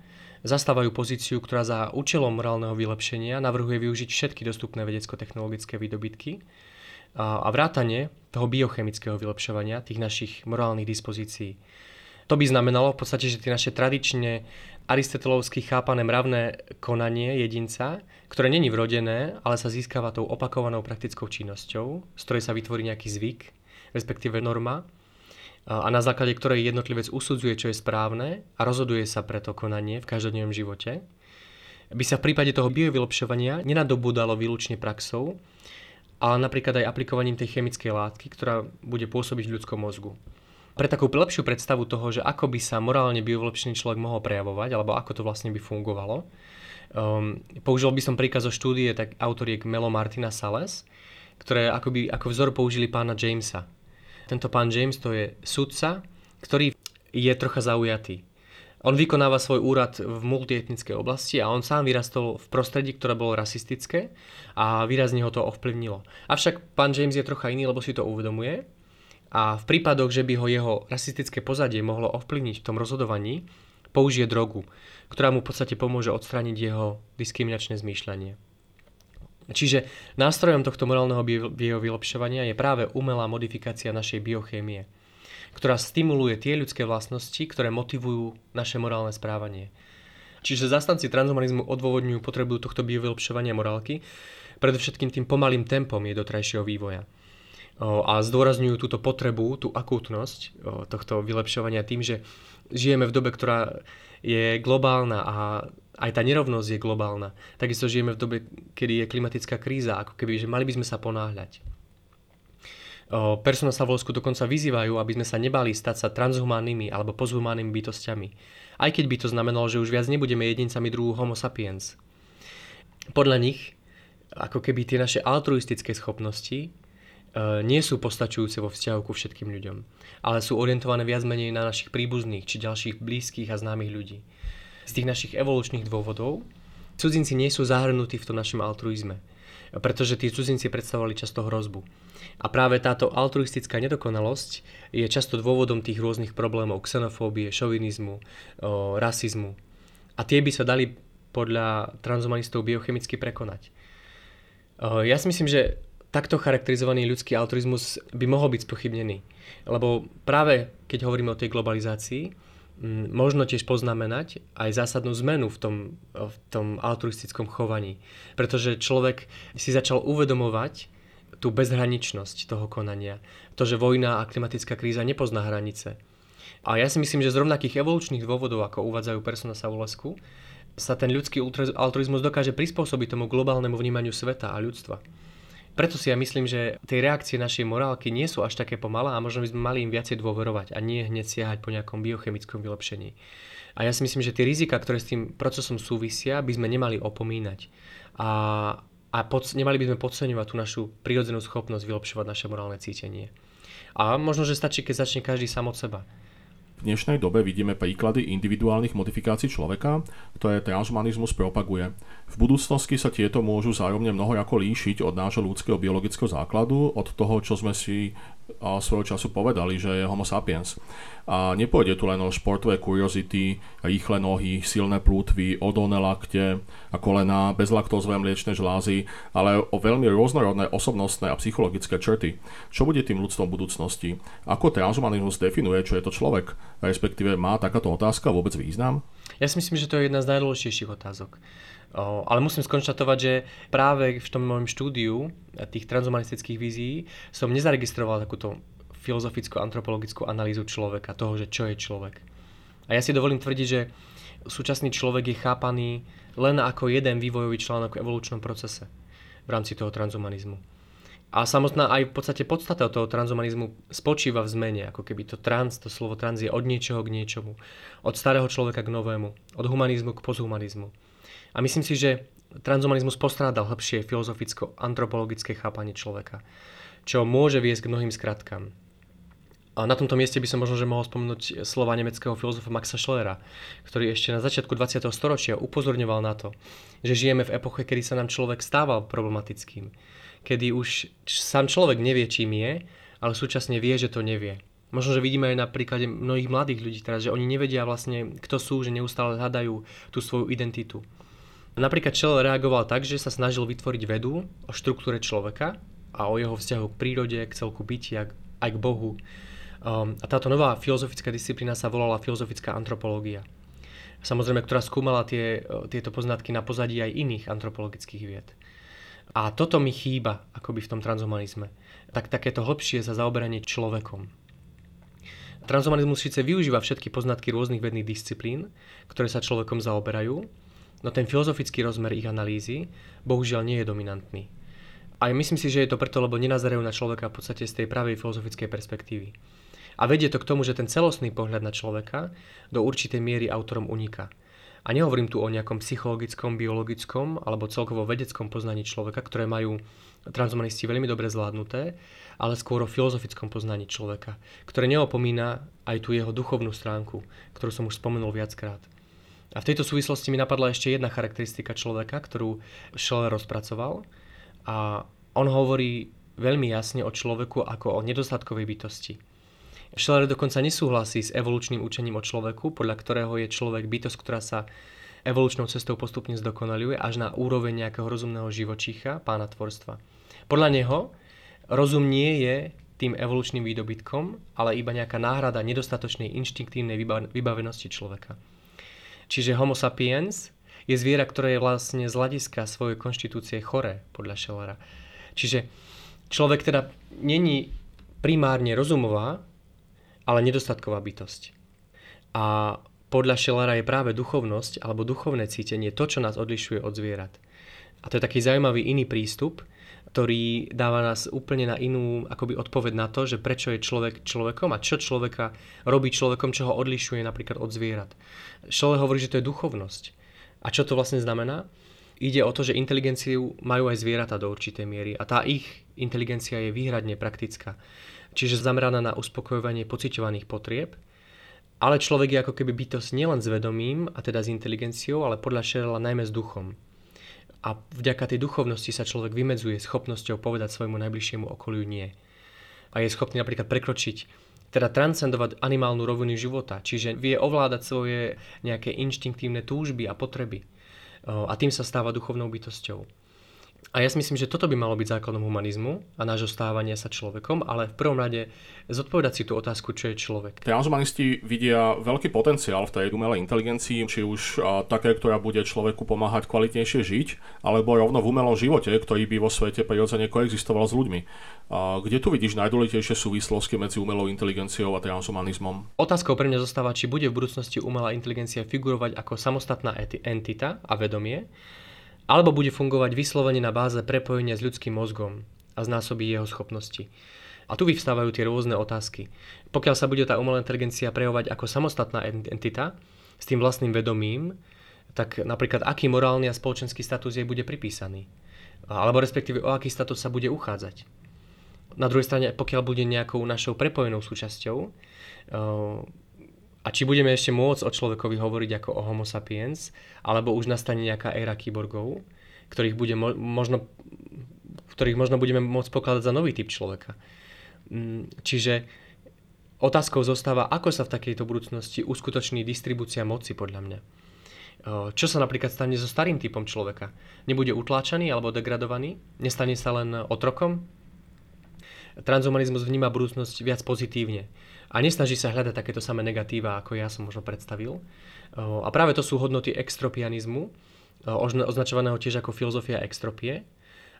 zastávajú pozíciu, ktorá za účelom morálneho vylepšenia navrhuje využiť všetky dostupné vedecko-technologické výdobytky a vrátanie toho biochemického vylepšovania tých našich morálnych dispozícií. To by znamenalo v podstate, že tie naše tradične aristotelovsky chápané mravné konanie jedinca, ktoré není vrodené, ale sa získava tou opakovanou praktickou činnosťou, z ktorej sa vytvorí nejaký zvyk, respektíve norma, a na základe ktorej jednotlivec usudzuje, čo je správne a rozhoduje sa pre to konanie v každodennom živote, by sa v prípade toho biovylepšovania nenadobúdalo výlučne praxou, ale napríklad aj aplikovaním tej chemickej látky, ktorá bude pôsobiť v ľudskom mozgu. Pre takú lepšiu predstavu toho, že ako by sa morálne biovylepšený človek mohol prejavovať, alebo ako to vlastne by fungovalo, um, použil by som príkaz zo štúdie tak autoriek Melo Martina Sales, ktoré akoby, ako vzor použili pána Jamesa, tento pán James to je sudca, ktorý je trocha zaujatý. On vykonáva svoj úrad v multietnickej oblasti a on sám vyrastol v prostredí, ktoré bolo rasistické a výrazne ho to ovplyvnilo. Avšak pán James je trocha iný, lebo si to uvedomuje a v prípadoch, že by ho jeho rasistické pozadie mohlo ovplyvniť v tom rozhodovaní, použije drogu, ktorá mu v podstate pomôže odstrániť jeho diskriminačné zmýšľanie. Čiže nástrojom tohto morálneho biovylepšovania je práve umelá modifikácia našej biochémie, ktorá stimuluje tie ľudské vlastnosti, ktoré motivujú naše morálne správanie. Čiže zastanci transhumanizmu odôvodňujú potrebu tohto biovylepšovania morálky predovšetkým tým pomalým tempom jej dotrajšieho vývoja. A zdôrazňujú túto potrebu, tú akútnosť tohto vylepšovania tým, že žijeme v dobe, ktorá je globálna a aj tá nerovnosť je globálna. Takisto žijeme v dobe, kedy je klimatická kríza, ako keby, že mali by sme sa ponáhľať. Persona sa v Volsku dokonca vyzývajú, aby sme sa nebali stať sa transhumánnymi alebo pozhumánnymi bytostiami. Aj keď by to znamenalo, že už viac nebudeme jedincami druhu Homo sapiens. Podľa nich, ako keby tie naše altruistické schopnosti nie sú postačujúce vo vzťahu ku všetkým ľuďom, ale sú orientované viac menej na našich príbuzných či ďalších blízkych a známych ľudí z tých našich evolučných dôvodov, cudzinci nie sú zahrnutí v tom našom altruizme, pretože tí cudzinci predstavovali často hrozbu. A práve táto altruistická nedokonalosť je často dôvodom tých rôznych problémov xenofóbie, šovinizmu, o, rasizmu. A tie by sa dali podľa transhumanistov biochemicky prekonať. O, ja si myslím, že takto charakterizovaný ľudský altruizmus by mohol byť spochybnený. Lebo práve keď hovoríme o tej globalizácii, možno tiež poznamenať aj zásadnú zmenu v tom, v tom altruistickom chovaní. Pretože človek si začal uvedomovať tú bezhraničnosť toho konania. To, že vojna a klimatická kríza nepozná hranice. A ja si myslím, že z rovnakých evolučných dôvodov, ako uvádzajú persona Saulesku, sa ten ľudský altruizmus dokáže prispôsobiť tomu globálnemu vnímaniu sveta a ľudstva. Preto si ja myslím, že tie reakcie našej morálky nie sú až také pomalé a možno by sme mali im viacej dôverovať a nie hneď siahať po nejakom biochemickom vylepšení. A ja si myslím, že tie rizika, ktoré s tým procesom súvisia, by sme nemali opomínať. A, a pod, nemali by sme podceňovať tú našu prirodzenú schopnosť vylepšovať naše morálne cítenie. A možno, že stačí, keď začne každý sám od seba. V dnešnej dobe vidíme príklady individuálnych modifikácií človeka, ktoré transhumanizmus propaguje. V budúcnosti sa tieto môžu zároveň mnoho ako líšiť od nášho ľudského biologického základu, od toho, čo sme si svojho času povedali, že je homo sapiens. A nepôjde tu len o športové kuriozity, rýchle nohy, silné plútvy, odolné lakte a kolena, bezlaktózové mliečne žlázy, ale o veľmi rôznorodné osobnostné a psychologické črty. Čo bude tým ľudstvom budúcnosti? Ako transhumanizmus definuje, čo je to človek? Respektíve má takáto otázka vôbec význam? Ja si myslím, že to je jedna z najdôležitejších otázok. Ale musím skonštatovať, že práve v tom môjom štúdiu tých transhumanistických vízií som nezaregistroval takúto filozoficko-antropologickú analýzu človeka, toho, že čo je človek. A ja si dovolím tvrdiť, že súčasný človek je chápaný len ako jeden vývojový článok v evolučnom procese v rámci toho transhumanizmu. A samotná aj v podstate podstata toho transhumanizmu spočíva v zmene, ako keby to trans, to slovo trans je od niečoho k niečomu. Od starého človeka k novému, od humanizmu k posthumanizmu. A myslím si, že transhumanizmus postrádal hĺbšie filozoficko-antropologické chápanie človeka, čo môže viesť k mnohým skratkám. A na tomto mieste by som možno že mohol spomenúť slova nemeckého filozofa Maxa Schlera, ktorý ešte na začiatku 20. storočia upozorňoval na to, že žijeme v epoche, kedy sa nám človek stával problematickým. Kedy už sám človek nevie, čím je, ale súčasne vie, že to nevie. Možno, že vidíme aj na príklade mnohých mladých ľudí teraz, že oni nevedia vlastne, kto sú, že neustále hľadajú tú svoju identitu. Napríklad Schiller reagoval tak, že sa snažil vytvoriť vedu o štruktúre človeka a o jeho vzťahu k prírode, k celku bytia, aj k Bohu, Um, a táto nová filozofická disciplína sa volala filozofická antropológia. Samozrejme, ktorá skúmala tie, e, tieto poznatky na pozadí aj iných antropologických vied. A toto mi chýba akoby v tom transhumanizme. Tak, takéto hlbšie za zaoberanie človekom. Transhumanizmus síce využíva všetky poznatky rôznych vedných disciplín, ktoré sa človekom zaoberajú, no ten filozofický rozmer ich analýzy bohužiaľ nie je dominantný. A myslím si, že je to preto, lebo nenazerajú na človeka v podstate z tej pravej filozofickej perspektívy. A vedie to k tomu, že ten celostný pohľad na človeka do určitej miery autorom uniká. A nehovorím tu o nejakom psychologickom, biologickom alebo celkovo vedeckom poznaní človeka, ktoré majú transhumanisti veľmi dobre zvládnuté, ale skôr o filozofickom poznaní človeka, ktoré neopomína aj tú jeho duchovnú stránku, ktorú som už spomenul viackrát. A v tejto súvislosti mi napadla ešte jedna charakteristika človeka, ktorú Scheller rozpracoval. A on hovorí veľmi jasne o človeku ako o nedostatkovej bytosti. Schiller dokonca nesúhlasí s evolučným učením o človeku, podľa ktorého je človek bytosť, ktorá sa evolučnou cestou postupne zdokonaluje až na úroveň nejakého rozumného živočícha, pána tvorstva. Podľa neho rozum nie je tým evolučným výdobytkom, ale iba nejaká náhrada nedostatočnej inštinktívnej vybavenosti človeka. Čiže homo sapiens je zviera, ktoré je vlastne z hľadiska svojej konštitúcie choré, podľa Schellera. Čiže človek teda není primárne rozumová, ale nedostatková bytosť. A podľa Schellera je práve duchovnosť alebo duchovné cítenie to, čo nás odlišuje od zvierat. A to je taký zaujímavý iný prístup, ktorý dáva nás úplne na inú akoby odpoveď na to, že prečo je človek človekom a čo človeka robí človekom, čo ho odlišuje napríklad od zvierat. Scheller hovorí, že to je duchovnosť. A čo to vlastne znamená? Ide o to, že inteligenciu majú aj zvieratá do určitej miery a tá ich inteligencia je výhradne praktická čiže zameraná na uspokojovanie pociťovaných potrieb, ale človek je ako keby bytosť nielen s vedomím, a teda s inteligenciou, ale podľa Sherela najmä s duchom. A vďaka tej duchovnosti sa človek vymedzuje schopnosťou povedať svojmu najbližšiemu okoliu nie. A je schopný napríklad prekročiť, teda transcendovať animálnu rovinu života, čiže vie ovládať svoje nejaké inštinktívne túžby a potreby. A tým sa stáva duchovnou bytosťou. A ja si myslím, že toto by malo byť základom humanizmu a nášho stávania sa človekom, ale v prvom rade zodpovedať si tú otázku, čo je človek. Transhumanisti vidia veľký potenciál v tej umelej inteligencii, či už také, ktorá bude človeku pomáhať kvalitnejšie žiť, alebo rovno v umelom živote, ktorý by vo svete prirodzene koexistoval s ľuďmi. A, kde tu vidíš najdôležitejšie súvislosti medzi umelou inteligenciou a transhumanizmom? Otázkou pre mňa zostáva, či bude v budúcnosti umelá inteligencia figurovať ako samostatná entita a vedomie, alebo bude fungovať vyslovene na báze prepojenia s ľudským mozgom a znásobí jeho schopnosti. A tu vyvstávajú tie rôzne otázky. Pokiaľ sa bude tá umelá inteligencia prejavovať ako samostatná entita s tým vlastným vedomím, tak napríklad aký morálny a spoločenský status jej bude pripísaný. Alebo respektíve o aký status sa bude uchádzať. Na druhej strane, pokiaľ bude nejakou našou prepojenou súčasťou, A či budeme ešte môcť o človekovi hovoriť ako o homo sapiens, alebo už nastane nejaká éra kyborgov, ktorých, bude mo- možno, ktorých možno budeme môcť pokladať za nový typ človeka. Mm, čiže otázkou zostáva, ako sa v takejto budúcnosti uskutoční distribúcia moci podľa mňa. Čo sa napríklad stane so starým typom človeka? Nebude utláčaný alebo degradovaný? Nestane sa len otrokom? Transhumanizmus vníma budúcnosť viac pozitívne a nesnaží sa hľadať takéto samé negatíva, ako ja som možno predstavil. A práve to sú hodnoty extropianizmu, označovaného tiež ako filozofia extropie.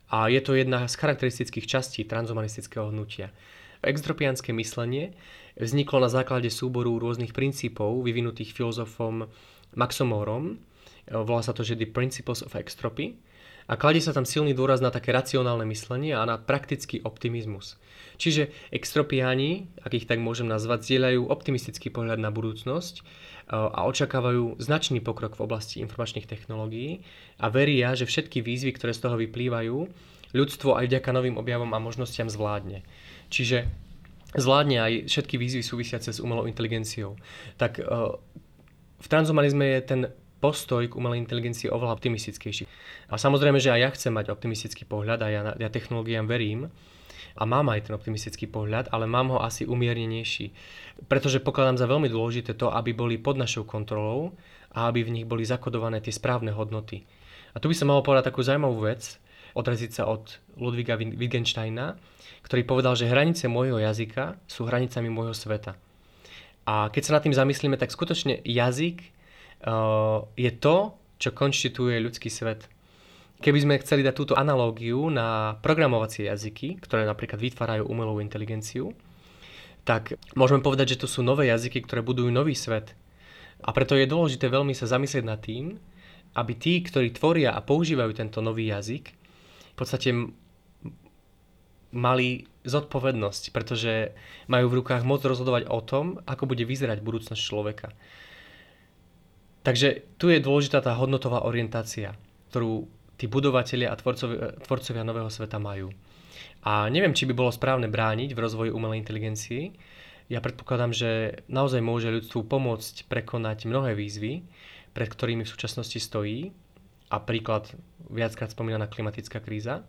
A je to jedna z charakteristických častí transhumanistického hnutia. Extropianské myslenie vzniklo na základe súboru rôznych princípov vyvinutých filozofom Maxomorom, volá sa to, že The Principles of Extropy, a kladie sa tam silný dôraz na také racionálne myslenie a na praktický optimizmus. Čiže extropiáni, ak ich tak môžem nazvať, zdieľajú optimistický pohľad na budúcnosť e, a očakávajú značný pokrok v oblasti informačných technológií a veria, že všetky výzvy, ktoré z toho vyplývajú, ľudstvo aj vďaka novým objavom a možnostiam zvládne. Čiže zvládne aj všetky výzvy súvisiace s umelou inteligenciou. Tak e, v transhumanizme je ten postoj k umelej inteligencii oveľa optimistickejší. A samozrejme, že aj ja chcem mať optimistický pohľad a ja, ja technológiám verím a mám aj ten optimistický pohľad, ale mám ho asi umiernenejší. Pretože pokladám za veľmi dôležité to, aby boli pod našou kontrolou a aby v nich boli zakodované tie správne hodnoty. A tu by som mohol povedať takú zaujímavú vec, odraziť sa od Ludviga Wittgensteina, ktorý povedal, že hranice môjho jazyka sú hranicami môjho sveta. A keď sa nad tým zamyslíme, tak skutočne jazyk uh, je to, čo konštituje ľudský svet. Keby sme chceli dať túto analógiu na programovacie jazyky, ktoré napríklad vytvárajú umelú inteligenciu, tak môžeme povedať, že to sú nové jazyky, ktoré budujú nový svet. A preto je dôležité veľmi sa zamyslieť nad tým, aby tí, ktorí tvoria a používajú tento nový jazyk, v podstate mali zodpovednosť, pretože majú v rukách moc rozhodovať o tom, ako bude vyzerať budúcnosť človeka. Takže tu je dôležitá tá hodnotová orientácia, ktorú tí budovatelia a tvorcovia, tvorcovia nového sveta majú. A neviem, či by bolo správne brániť v rozvoji umelej inteligencii. Ja predpokladám, že naozaj môže ľudstvu pomôcť prekonať mnohé výzvy, pred ktorými v súčasnosti stojí. A príklad viackrát spomínaná klimatická kríza,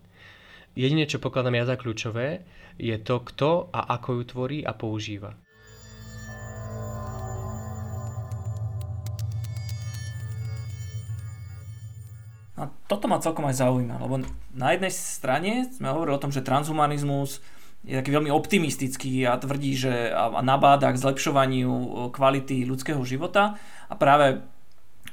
Jedine, čo pokladám ja za kľúčové, je to, kto a ako ju tvorí a používa. A toto ma celkom aj zaujíma, lebo na jednej strane sme hovorili o tom, že transhumanizmus je taký veľmi optimistický a tvrdí, že a nabáda k zlepšovaniu kvality ľudského života a práve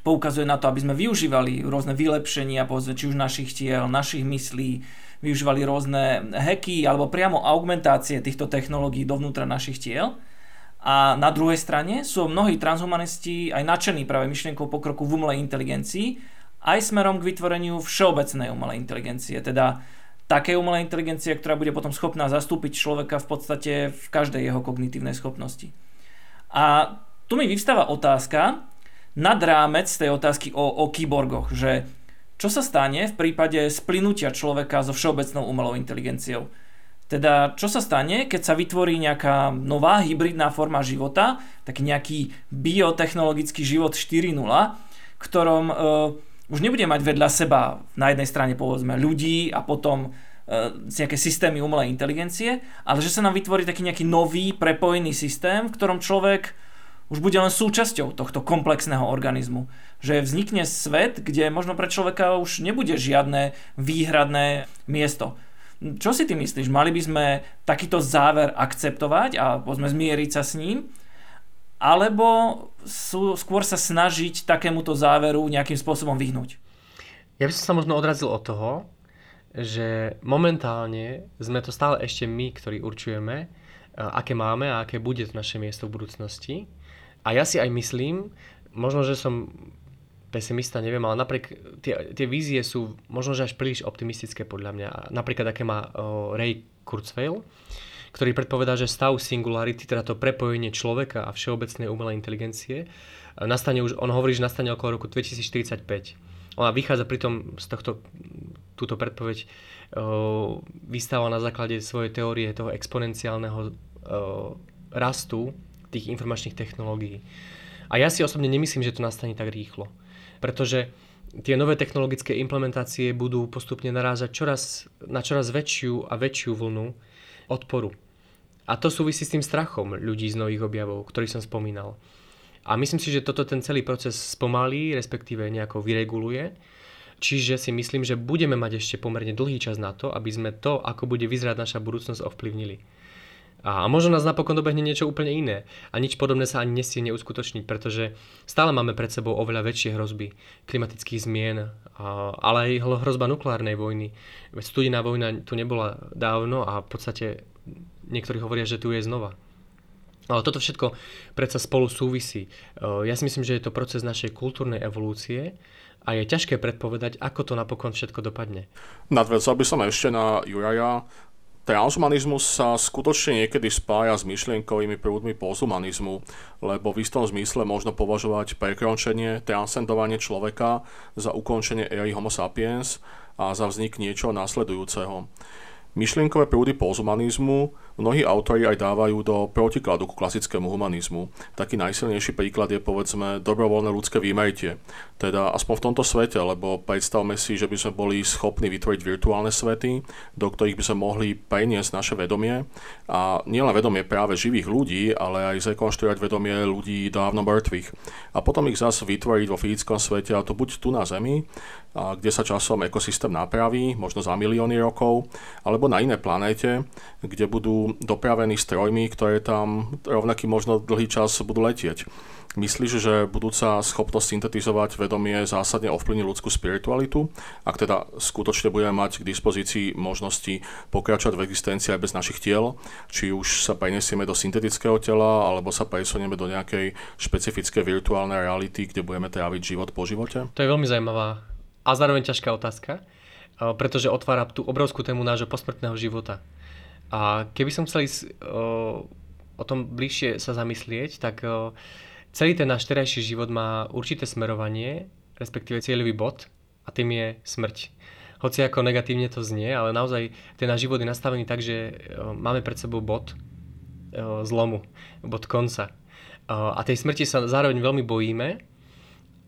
poukazuje na to, aby sme využívali rôzne vylepšenia, povedzme, či už našich tiel, našich myslí, využívali rôzne hacky alebo priamo augmentácie týchto technológií dovnútra našich tiel. A na druhej strane sú mnohí transhumanisti aj nadšení práve myšlienkou pokroku v umelej inteligencii, aj smerom k vytvoreniu všeobecnej umelej inteligencie, teda také umelej inteligencie, ktorá bude potom schopná zastúpiť človeka v podstate v každej jeho kognitívnej schopnosti. A tu mi vyvstáva otázka nad rámec tej otázky o, o kyborgoch, že čo sa stane v prípade splynutia človeka so všeobecnou umelou inteligenciou? Teda čo sa stane, keď sa vytvorí nejaká nová hybridná forma života, taký nejaký biotechnologický život 4.0, ktorom e, už nebude mať vedľa seba na jednej strane povedzme ľudí a potom e, nejaké systémy umelej inteligencie, ale že sa nám vytvorí taký nejaký nový prepojený systém, v ktorom človek už bude len súčasťou tohto komplexného organizmu. Že vznikne svet, kde možno pre človeka už nebude žiadne výhradné miesto. Čo si ty myslíš? Mali by sme takýto záver akceptovať a povedzme zmieriť sa s ním? Alebo sú, skôr sa snažiť takémuto záveru nejakým spôsobom vyhnúť? Ja by som sa možno odrazil od toho, že momentálne sme to stále ešte my, ktorí určujeme, aké máme a aké bude to naše miesto v budúcnosti. A ja si aj myslím, možno, že som pesimista, neviem, ale napriek tie, tie vízie sú možno, že až príliš optimistické podľa mňa. Napríklad, aké má o, Ray Kurzweil, ktorý predpovedá, že stav singularity, teda to prepojenie človeka a všeobecnej umelej inteligencie, nastane už, on hovorí, že nastane okolo roku 2045. Ona vychádza pritom z tohto, túto predpoveď o, vystáva na základe svojej teórie toho exponenciálneho o, rastu tých informačných technológií. A ja si osobne nemyslím, že to nastane tak rýchlo. Pretože tie nové technologické implementácie budú postupne narážať čoraz, na čoraz väčšiu a väčšiu vlnu odporu. A to súvisí s tým strachom ľudí z nových objavov, ktorý som spomínal. A myslím si, že toto ten celý proces spomalí, respektíve nejako vyreguluje. Čiže si myslím, že budeme mať ešte pomerne dlhý čas na to, aby sme to, ako bude vyzerať naša budúcnosť, ovplyvnili. A možno nás napokon dobehne niečo úplne iné. A nič podobné sa ani nestie uskutočniť, pretože stále máme pred sebou oveľa väčšie hrozby klimatických zmien, ale aj hrozba nukleárnej vojny. Studená vojna tu nebola dávno a v podstate niektorí hovoria, že tu je znova. Ale toto všetko predsa spolu súvisí. Ja si myslím, že je to proces našej kultúrnej evolúcie a je ťažké predpovedať, ako to napokon všetko dopadne. Nadvezal by som ešte na Juraja. Transhumanizmus sa skutočne niekedy spája s myšlienkovými prúdmi posthumanizmu, lebo v istom zmysle možno považovať prekročenie, transcendovanie človeka za ukončenie éry Homo sapiens a za vznik niečoho následujúceho. Myšlienkové prúdy posthumanizmu mnohí autori aj dávajú do protikladu ku klasickému humanizmu. Taký najsilnejší príklad je povedzme dobrovoľné ľudské výmertie. Teda aspoň v tomto svete, lebo predstavme si, že by sme boli schopní vytvoriť virtuálne svety, do ktorých by sme mohli preniesť naše vedomie a nielen vedomie práve živých ľudí, ale aj zrekonštruovať vedomie ľudí dávno mŕtvych. A potom ich zase vytvoriť vo fyzickom svete, a to buď tu na Zemi, a kde sa časom ekosystém napraví, možno za milióny rokov, alebo na iné planéte, kde budú dopravení strojmi, ktoré tam rovnaký možno dlhý čas budú letieť. Myslíš, že budúca schopnosť syntetizovať vedomie zásadne ovplyvní ľudskú spiritualitu? Ak teda skutočne budeme mať k dispozícii možnosti pokračovať v existencii aj bez našich tiel, či už sa prenesieme do syntetického tela, alebo sa presunieme do nejakej špecifickej virtuálnej reality, kde budeme tráviť život po živote? To je veľmi zaujímavá a zároveň ťažká otázka, pretože otvára tú obrovskú tému nášho posmrtného života. A keby som chcel ísť o tom bližšie sa zamyslieť, tak celý ten náš terajší život má určité smerovanie, respektíve cieľový bod a tým je smrť. Hoci ako negatívne to znie, ale naozaj ten náš život je nastavený tak, že e, máme pred sebou bod e, zlomu, bod konca. E, a tej smrti sa zároveň veľmi bojíme,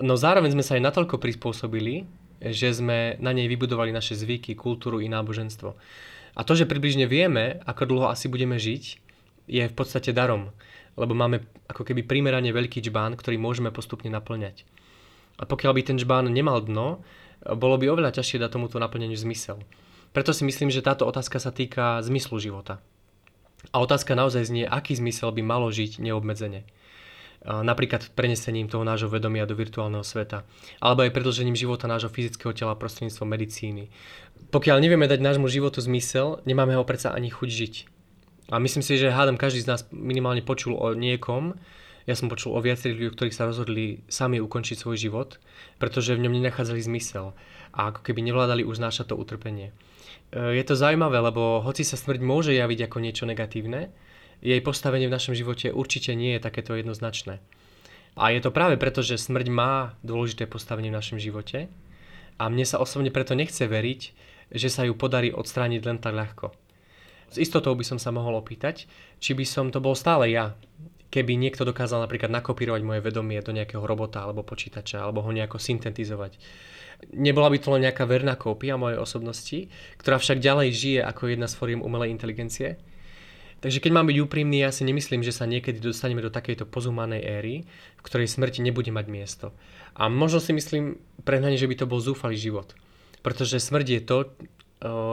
no zároveň sme sa aj natoľko prispôsobili, že sme na nej vybudovali naše zvyky, kultúru i náboženstvo. A to, že približne vieme, ako dlho asi budeme žiť, je v podstate darom lebo máme ako keby primerane veľký džbán, ktorý môžeme postupne naplňať. A pokiaľ by ten džbán nemal dno, bolo by oveľa ťažšie dať tomuto naplneniu zmysel. Preto si myslím, že táto otázka sa týka zmyslu života. A otázka naozaj znie, aký zmysel by malo žiť neobmedzene. Napríklad prenesením toho nášho vedomia do virtuálneho sveta. Alebo aj predlžením života nášho fyzického tela prostredníctvom medicíny. Pokiaľ nevieme dať nášmu životu zmysel, nemáme ho predsa ani chuť žiť. A myslím si, že hádam každý z nás minimálne počul o niekom, ja som počul o viacerých ľuďoch, ktorí sa rozhodli sami ukončiť svoj život, pretože v ňom nenachádzali zmysel a ako keby nevládali uznášať to utrpenie. E, je to zaujímavé, lebo hoci sa smrť môže javiť ako niečo negatívne, jej postavenie v našom živote určite nie je takéto jednoznačné. A je to práve preto, že smrť má dôležité postavenie v našom živote a mne sa osobne preto nechce veriť, že sa ju podarí odstrániť len tak ľahko. S istotou by som sa mohol opýtať, či by som to bol stále ja, keby niekto dokázal napríklad nakopírovať moje vedomie do nejakého robota alebo počítača, alebo ho nejako syntetizovať. Nebola by to len nejaká verná kópia mojej osobnosti, ktorá však ďalej žije ako jedna z fóriem umelej inteligencie? Takže keď mám byť úprimný, ja si nemyslím, že sa niekedy dostaneme do takejto pozumanej éry, v ktorej smrti nebude mať miesto. A možno si myslím prehnane, že by to bol zúfalý život. Pretože smrť je to,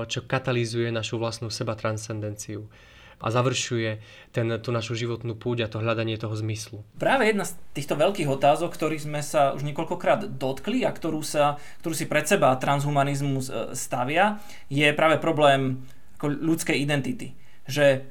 čo katalizuje našu vlastnú seba transcendenciu a završuje ten, tú našu životnú púť a to hľadanie toho zmyslu. Práve jedna z týchto veľkých otázok, ktorých sme sa už niekoľkokrát dotkli a ktorú, sa, ktorú si pred seba transhumanizmus e, stavia, je práve problém ľudskej identity. Že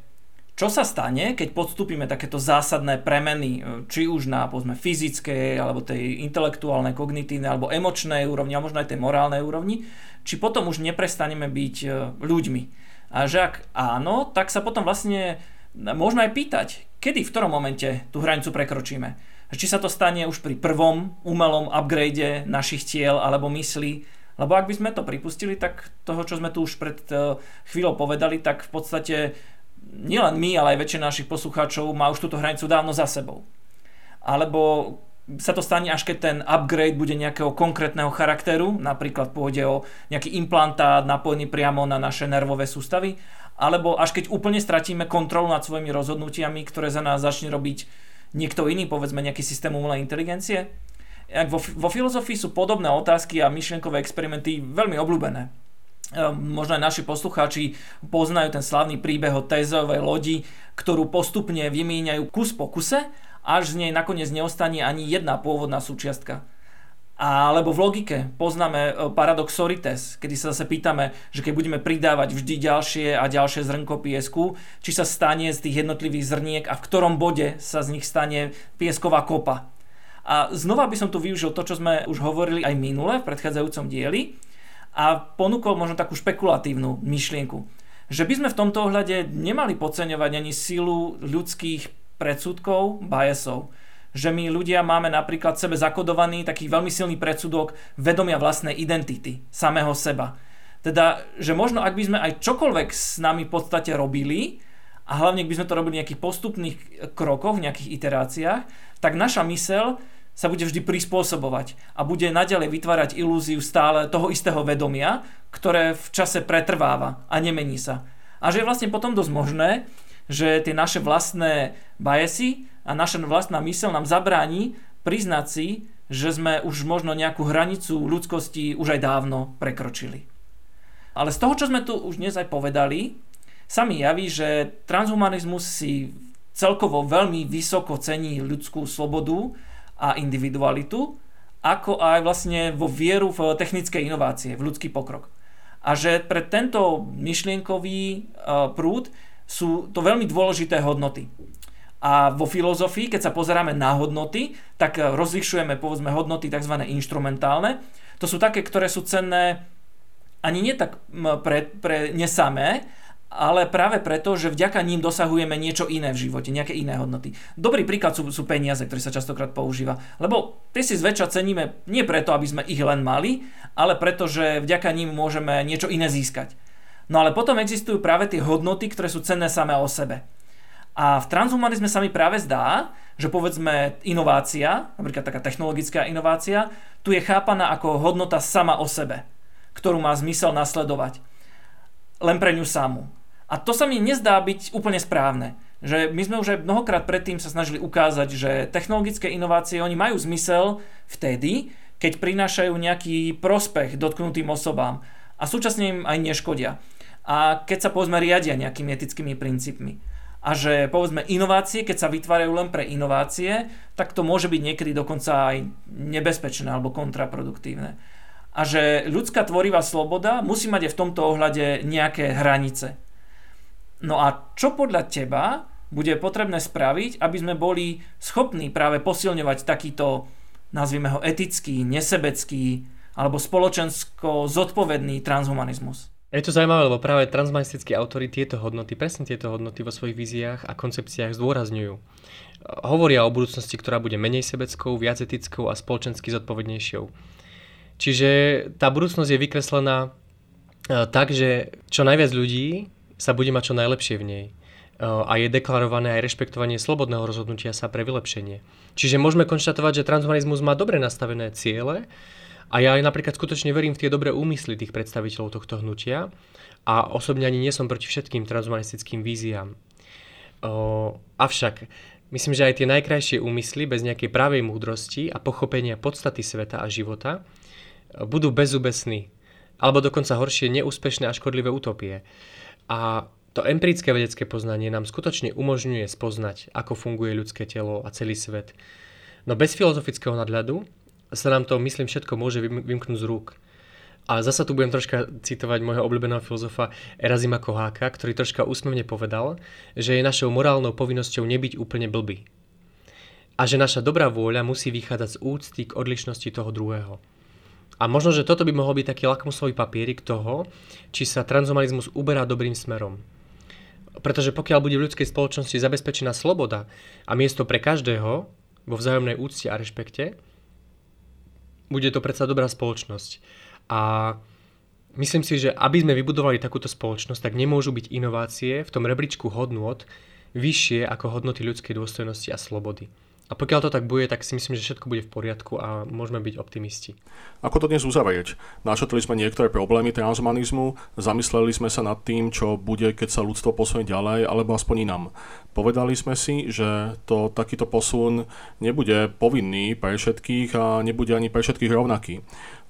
čo sa stane, keď podstúpime takéto zásadné premeny, e, či už na povedzme, fyzickej, alebo tej intelektuálnej, kognitívnej, alebo emočnej úrovni, a možno aj tej morálnej úrovni, či potom už neprestaneme byť e, ľuďmi. A že ak áno, tak sa potom vlastne môžeme aj pýtať, kedy, v ktorom momente tú hranicu prekročíme. Či sa to stane už pri prvom umelom upgrade našich tiel alebo myslí, lebo ak by sme to pripustili, tak toho, čo sme tu už pred e, chvíľou povedali, tak v podstate nielen my, ale aj väčšina našich poslucháčov má už túto hranicu dávno za sebou. Alebo sa to stane až keď ten upgrade bude nejakého konkrétneho charakteru, napríklad pôjde o nejaký implantát napojený priamo na naše nervové sústavy, alebo až keď úplne stratíme kontrolu nad svojimi rozhodnutiami, ktoré za nás začne robiť niekto iný, povedzme nejaký systém umelej inteligencie. Vo, vo filozofii sú podobné otázky a myšlienkové experimenty veľmi obľúbené. Ehm, možno aj naši poslucháči poznajú ten slavný príbeh o Tézovej lodi, ktorú postupne vymieňajú kus po kuse až z nej nakoniec neostane ani jedna pôvodná súčiastka. Alebo v logike poznáme e, paradox Sorites, kedy sa zase pýtame, že keď budeme pridávať vždy ďalšie a ďalšie zrnko piesku, či sa stane z tých jednotlivých zrniek a v ktorom bode sa z nich stane piesková kopa. A znova by som tu využil to, čo sme už hovorili aj minule v predchádzajúcom dieli a ponúkol možno takú špekulatívnu myšlienku. Že by sme v tomto ohľade nemali podceňovať ani silu ľudských predsudkov, biasov. Že my ľudia máme napríklad sebe zakodovaný taký veľmi silný predsudok vedomia vlastnej identity, samého seba. Teda, že možno ak by sme aj čokoľvek s nami v podstate robili, a hlavne ak by sme to robili v nejakých postupných krokoch, v nejakých iteráciách, tak naša mysel sa bude vždy prispôsobovať a bude naďalej vytvárať ilúziu stále toho istého vedomia, ktoré v čase pretrváva a nemení sa. A že je vlastne potom dosť možné, že tie naše vlastné biasy a naša vlastná mysel nám zabráni priznať si, že sme už možno nejakú hranicu ľudskosti už aj dávno prekročili. Ale z toho, čo sme tu už dnes aj povedali, sa mi javí, že transhumanizmus si celkovo veľmi vysoko cení ľudskú slobodu a individualitu, ako aj vlastne vo vieru v technické inovácie, v ľudský pokrok. A že pre tento myšlienkový e, prúd sú to veľmi dôležité hodnoty. A vo filozofii, keď sa pozeráme na hodnoty, tak rozlišujeme povedzme hodnoty tzv. inštrumentálne. To sú také, ktoré sú cenné ani nie tak pre, pre nesamé, ale práve preto, že vďaka ním dosahujeme niečo iné v živote, nejaké iné hodnoty. Dobrý príklad sú, sú peniaze, ktoré sa častokrát používa. Lebo tie si zväčša ceníme nie preto, aby sme ich len mali, ale preto, že vďaka ním môžeme niečo iné získať. No ale potom existujú práve tie hodnoty, ktoré sú cenné samé o sebe. A v transhumanizme sa mi práve zdá, že povedzme inovácia, napríklad taká technologická inovácia, tu je chápaná ako hodnota sama o sebe, ktorú má zmysel nasledovať. Len pre ňu samú. A to sa mi nezdá byť úplne správne. Že my sme už aj mnohokrát predtým sa snažili ukázať, že technologické inovácie oni majú zmysel vtedy, keď prinášajú nejaký prospech dotknutým osobám a súčasne im aj neškodia a keď sa povedzme riadia nejakými etickými princípmi. A že povedzme inovácie, keď sa vytvárajú len pre inovácie, tak to môže byť niekedy dokonca aj nebezpečné alebo kontraproduktívne. A že ľudská tvorivá sloboda musí mať aj v tomto ohľade nejaké hranice. No a čo podľa teba bude potrebné spraviť, aby sme boli schopní práve posilňovať takýto, nazvime ho etický, nesebecký alebo spoločensko zodpovedný transhumanizmus? Je to zaujímavé, lebo práve transmanistickí autory tieto hodnoty, presne tieto hodnoty vo svojich víziách a koncepciách zdôrazňujú. Hovoria o budúcnosti, ktorá bude menej sebeckou, viac etickou a spoločensky zodpovednejšou. Čiže tá budúcnosť je vykreslená e, tak, že čo najviac ľudí sa bude mať čo najlepšie v nej a je deklarované aj rešpektovanie slobodného rozhodnutia sa pre vylepšenie. Čiže môžeme konštatovať, že transhumanizmus má dobre nastavené ciele, a ja aj napríklad skutočne verím v tie dobré úmysly tých predstaviteľov tohto hnutia a osobne ani nie som proti všetkým transhumanistickým víziám. O, avšak myslím, že aj tie najkrajšie úmysly bez nejakej pravej múdrosti a pochopenia podstaty sveta a života budú bezúbesní alebo dokonca horšie neúspešné a škodlivé utopie. A to empirické vedecké poznanie nám skutočne umožňuje spoznať, ako funguje ľudské telo a celý svet. No bez filozofického nadhľadu sa nám to, myslím, všetko môže vymknúť z rúk. A zasa tu budem troška citovať môjho obľúbeného filozofa Erazima Koháka, ktorý troška úsmevne povedal, že je našou morálnou povinnosťou nebyť úplne blbý. A že naša dobrá vôľa musí vychádzať z úcty k odlišnosti toho druhého. A možno, že toto by mohol byť taký lakmusový papierik toho, či sa transhumanizmus uberá dobrým smerom. Pretože pokiaľ bude v ľudskej spoločnosti zabezpečená sloboda a miesto pre každého vo vzájomnej úcte a rešpekte, bude to predsa dobrá spoločnosť. A Myslím si, že aby sme vybudovali takúto spoločnosť, tak nemôžu byť inovácie v tom rebríčku hodnôt vyššie ako hodnoty ľudskej dôstojnosti a slobody. A pokiaľ to tak bude, tak si myslím, že všetko bude v poriadku a môžeme byť optimisti. Ako to dnes uzavrieť? Načetli sme niektoré problémy transhumanizmu, zamysleli sme sa nad tým, čo bude, keď sa ľudstvo posunie ďalej, alebo aspoň inám. Povedali sme si, že to takýto posun nebude povinný pre všetkých a nebude ani pre všetkých rovnaký.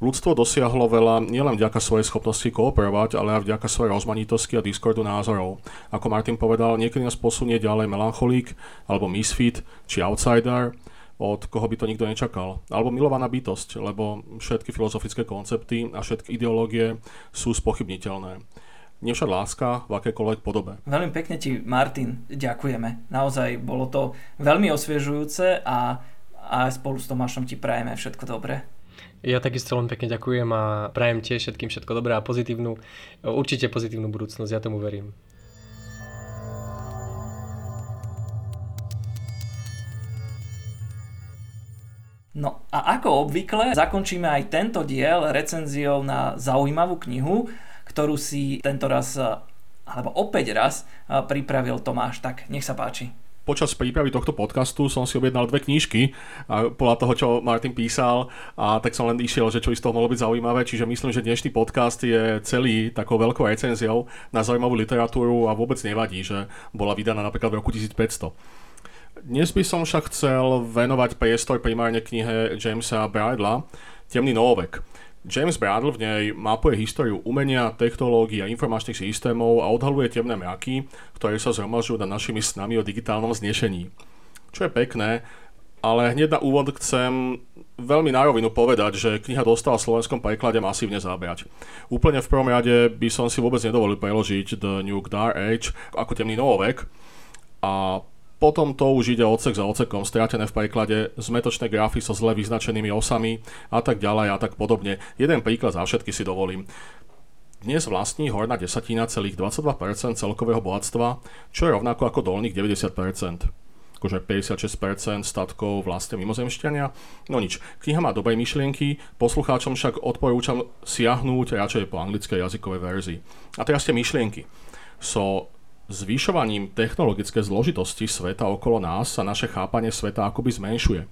Ľudstvo dosiahlo veľa nielen vďaka svojej schopnosti kooperovať, ale aj vďaka svojej rozmanitosti a diskordu názorov. Ako Martin povedal, niekedy nás posunie ďalej melancholík, alebo misfit, či outsider, od koho by to nikto nečakal. Alebo milovaná bytosť, lebo všetky filozofické koncepty a všetky ideológie sú spochybniteľné. Nevšak láska v akékoľvek podobe. Veľmi pekne ti, Martin, ďakujeme. Naozaj bolo to veľmi osviežujúce a, a spolu s Tomášom ti prajeme všetko dobré. Ja takisto len pekne ďakujem a prajem tiež všetkým všetko dobré a pozitívnu, určite pozitívnu budúcnosť, ja tomu verím. No a ako obvykle zakončíme aj tento diel recenziou na zaujímavú knihu, ktorú si tento raz, alebo opäť raz pripravil Tomáš. Tak nech sa páči počas prípravy tohto podcastu som si objednal dve knížky a podľa toho, čo Martin písal a tak som len išiel, že čo z toho mohlo byť zaujímavé, čiže myslím, že dnešný podcast je celý takou veľkou recenziou na zaujímavú literatúru a vôbec nevadí, že bola vydaná napríklad v roku 1500. Dnes by som však chcel venovať priestor primárne knihe Jamesa Bradla Temný novovek. James Bradle v nej mapuje históriu umenia, technológií a informačných systémov a odhaluje temné mraky, ktoré sa zhromažujú nad našimi snami o digitálnom znešení. Čo je pekné, ale hneď na úvod chcem veľmi na rovinu povedať, že kniha dostala v slovenskom preklade masívne zábrať. Úplne v prvom rade by som si vôbec nedovolil preložiť The New Dark Age ako temný novovek a potom to už ide odsek za odsekom, stratené v preklade, zmetočné grafy so zle vyznačenými osami a tak ďalej a tak podobne. Jeden príklad za všetky si dovolím. Dnes vlastní horná desatina celých 22% celkového bohatstva, čo je rovnako ako dolných 90% akože 56% statkov vlastne mimozemšťania. No nič, kniha má dobré myšlienky, poslucháčom však odporúčam siahnuť radšej po anglickej jazykovej verzii. A teraz tie myšlienky. So Zvyšovaním technologické zložitosti sveta okolo nás sa naše chápanie sveta akoby zmenšuje.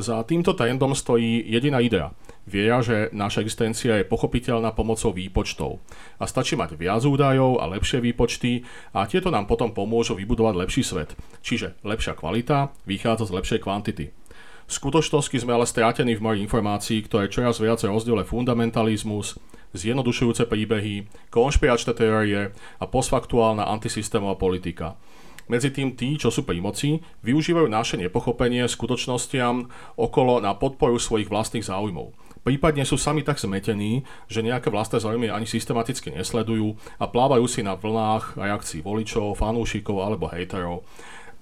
Za týmto trendom stojí jediná idea. Viera, že naša existencia je pochopiteľná pomocou výpočtov. A stačí mať viac údajov a lepšie výpočty a tieto nám potom pomôžu vybudovať lepší svet. Čiže lepšia kvalita vychádza z lepšej kvantity. V skutočnosti sme ale strátení v mori informácií, ktoré čoraz viac rozdiele fundamentalizmus, zjednodušujúce príbehy, konšpiračné teórie a postfaktuálna antisystémová politika. Medzi tým tí, čo sú pri moci, využívajú naše nepochopenie skutočnostiam okolo na podporu svojich vlastných záujmov. Prípadne sú sami tak zmetení, že nejaké vlastné záujmy ani systematicky nesledujú a plávajú si na vlnách reakcií voličov, fanúšikov alebo hejterov.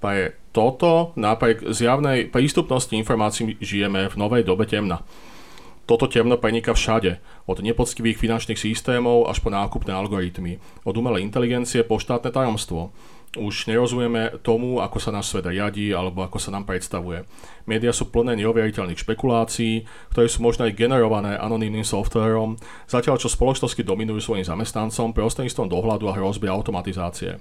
Pre toto napriek zjavnej prístupnosti informácií žijeme v novej dobe temna. Toto temno preniká všade, od nepoctivých finančných systémov až po nákupné algoritmy, od umelej inteligencie po štátne tajomstvo. Už nerozumieme tomu, ako sa náš svet riadí alebo ako sa nám predstavuje. Média sú plné neoveriteľných špekulácií, ktoré sú možno aj generované anonymným softverom, zatiaľ čo spoločnosti dominujú svojim zamestnancom prostredníctvom dohľadu a hrozby automatizácie.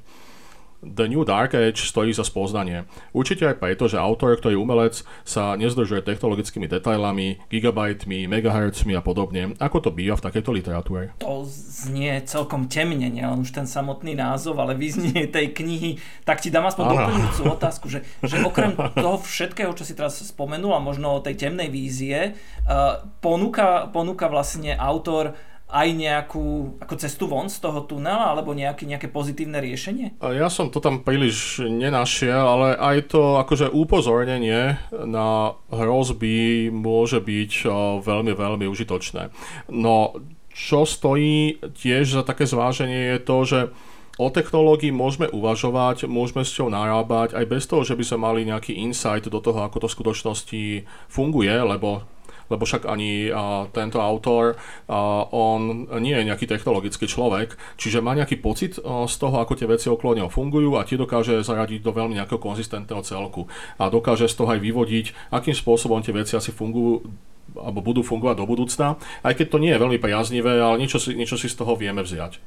The New Dark Age stojí za spoznanie. Určite aj preto, že autor, ktorý je umelec, sa nezdržuje technologickými detailami, gigabajtmi, megahertzmi a podobne, ako to býva v takejto literatúre. To znie celkom temne, len už ten samotný názov, ale vyznie tej knihy. Tak ti dám aspoň doplňujúcu otázku, že, že okrem toho všetkého, čo si teraz spomenul a možno tej temnej vízie, uh, ponúka, ponúka vlastne autor aj nejakú ako cestu von z toho tunela alebo nejaké, nejaké pozitívne riešenie? Ja som to tam príliš nenašiel, ale aj to akože upozornenie na hrozby môže byť veľmi, veľmi užitočné. No, čo stojí tiež za také zváženie je to, že O technológii môžeme uvažovať, môžeme s ňou narábať aj bez toho, že by sme mali nejaký insight do toho, ako to v skutočnosti funguje, lebo lebo však ani tento autor, on nie je nejaký technologický človek, čiže má nejaký pocit z toho, ako tie veci okolo neho fungujú a tie dokáže zaradiť do veľmi nejakého konzistentného celku a dokáže z toho aj vyvodiť, akým spôsobom tie veci asi fungujú alebo budú fungovať do budúcna, aj keď to nie je veľmi priaznivé, ale niečo si, niečo si z toho vieme vziať.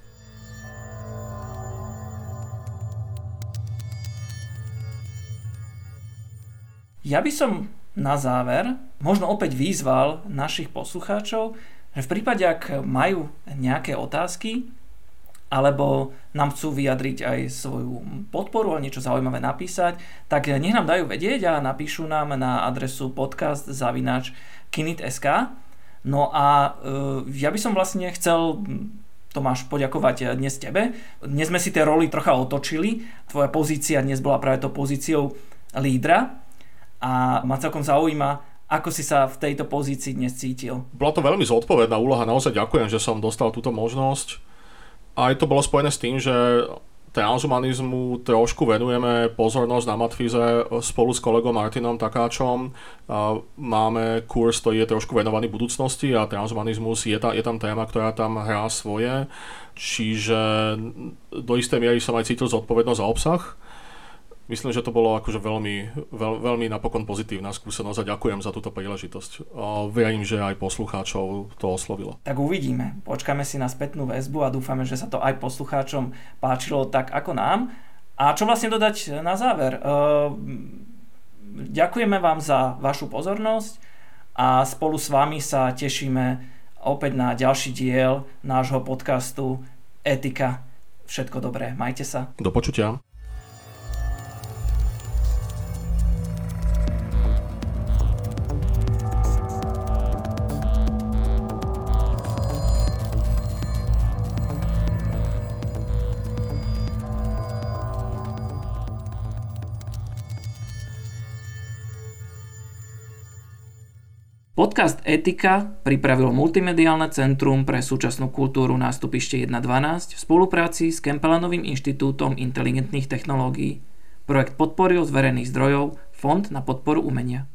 Ja by som na záver možno opäť vyzval našich poslucháčov, že v prípade, ak majú nejaké otázky, alebo nám chcú vyjadriť aj svoju podporu a niečo zaujímavé napísať, tak nech nám dajú vedieť a napíšu nám na adresu podcast zavinač kinit.sk. No a e, ja by som vlastne chcel Tomáš, poďakovať dnes tebe. Dnes sme si tie roly trocha otočili. Tvoja pozícia dnes bola práve to pozíciou lídra a ma celkom zaujíma, ako si sa v tejto pozícii dnes cítil. Bola to veľmi zodpovedná úloha, naozaj ďakujem, že som dostal túto možnosť aj to bolo spojené s tým, že transhumanizmu trošku venujeme pozornosť na Matfize spolu s kolegom Martinom Takáčom. Máme kurz, ktorý je trošku venovaný budúcnosti a transhumanizmus je, ta, je tam téma, ktorá tam hrá svoje. Čiže do istej miery som aj cítil zodpovednosť za obsah Myslím, že to bolo akože veľmi, veľ, veľmi napokon pozitívna skúsenosť a ďakujem za túto príležitosť. A verím, že aj poslucháčov to oslovilo. Tak uvidíme. Počkáme si na spätnú väzbu a dúfame, že sa to aj poslucháčom páčilo tak ako nám. A čo vlastne dodať na záver? Ehm, ďakujeme vám za vašu pozornosť a spolu s vami sa tešíme opäť na ďalší diel nášho podcastu Etika. Všetko dobré, majte sa. Do počutia. Podcast Etika pripravilo Multimediálne centrum pre súčasnú kultúru nástupište 1.12 v spolupráci s Kempelanovým inštitútom inteligentných technológií. Projekt podporil z verejných zdrojov Fond na podporu umenia.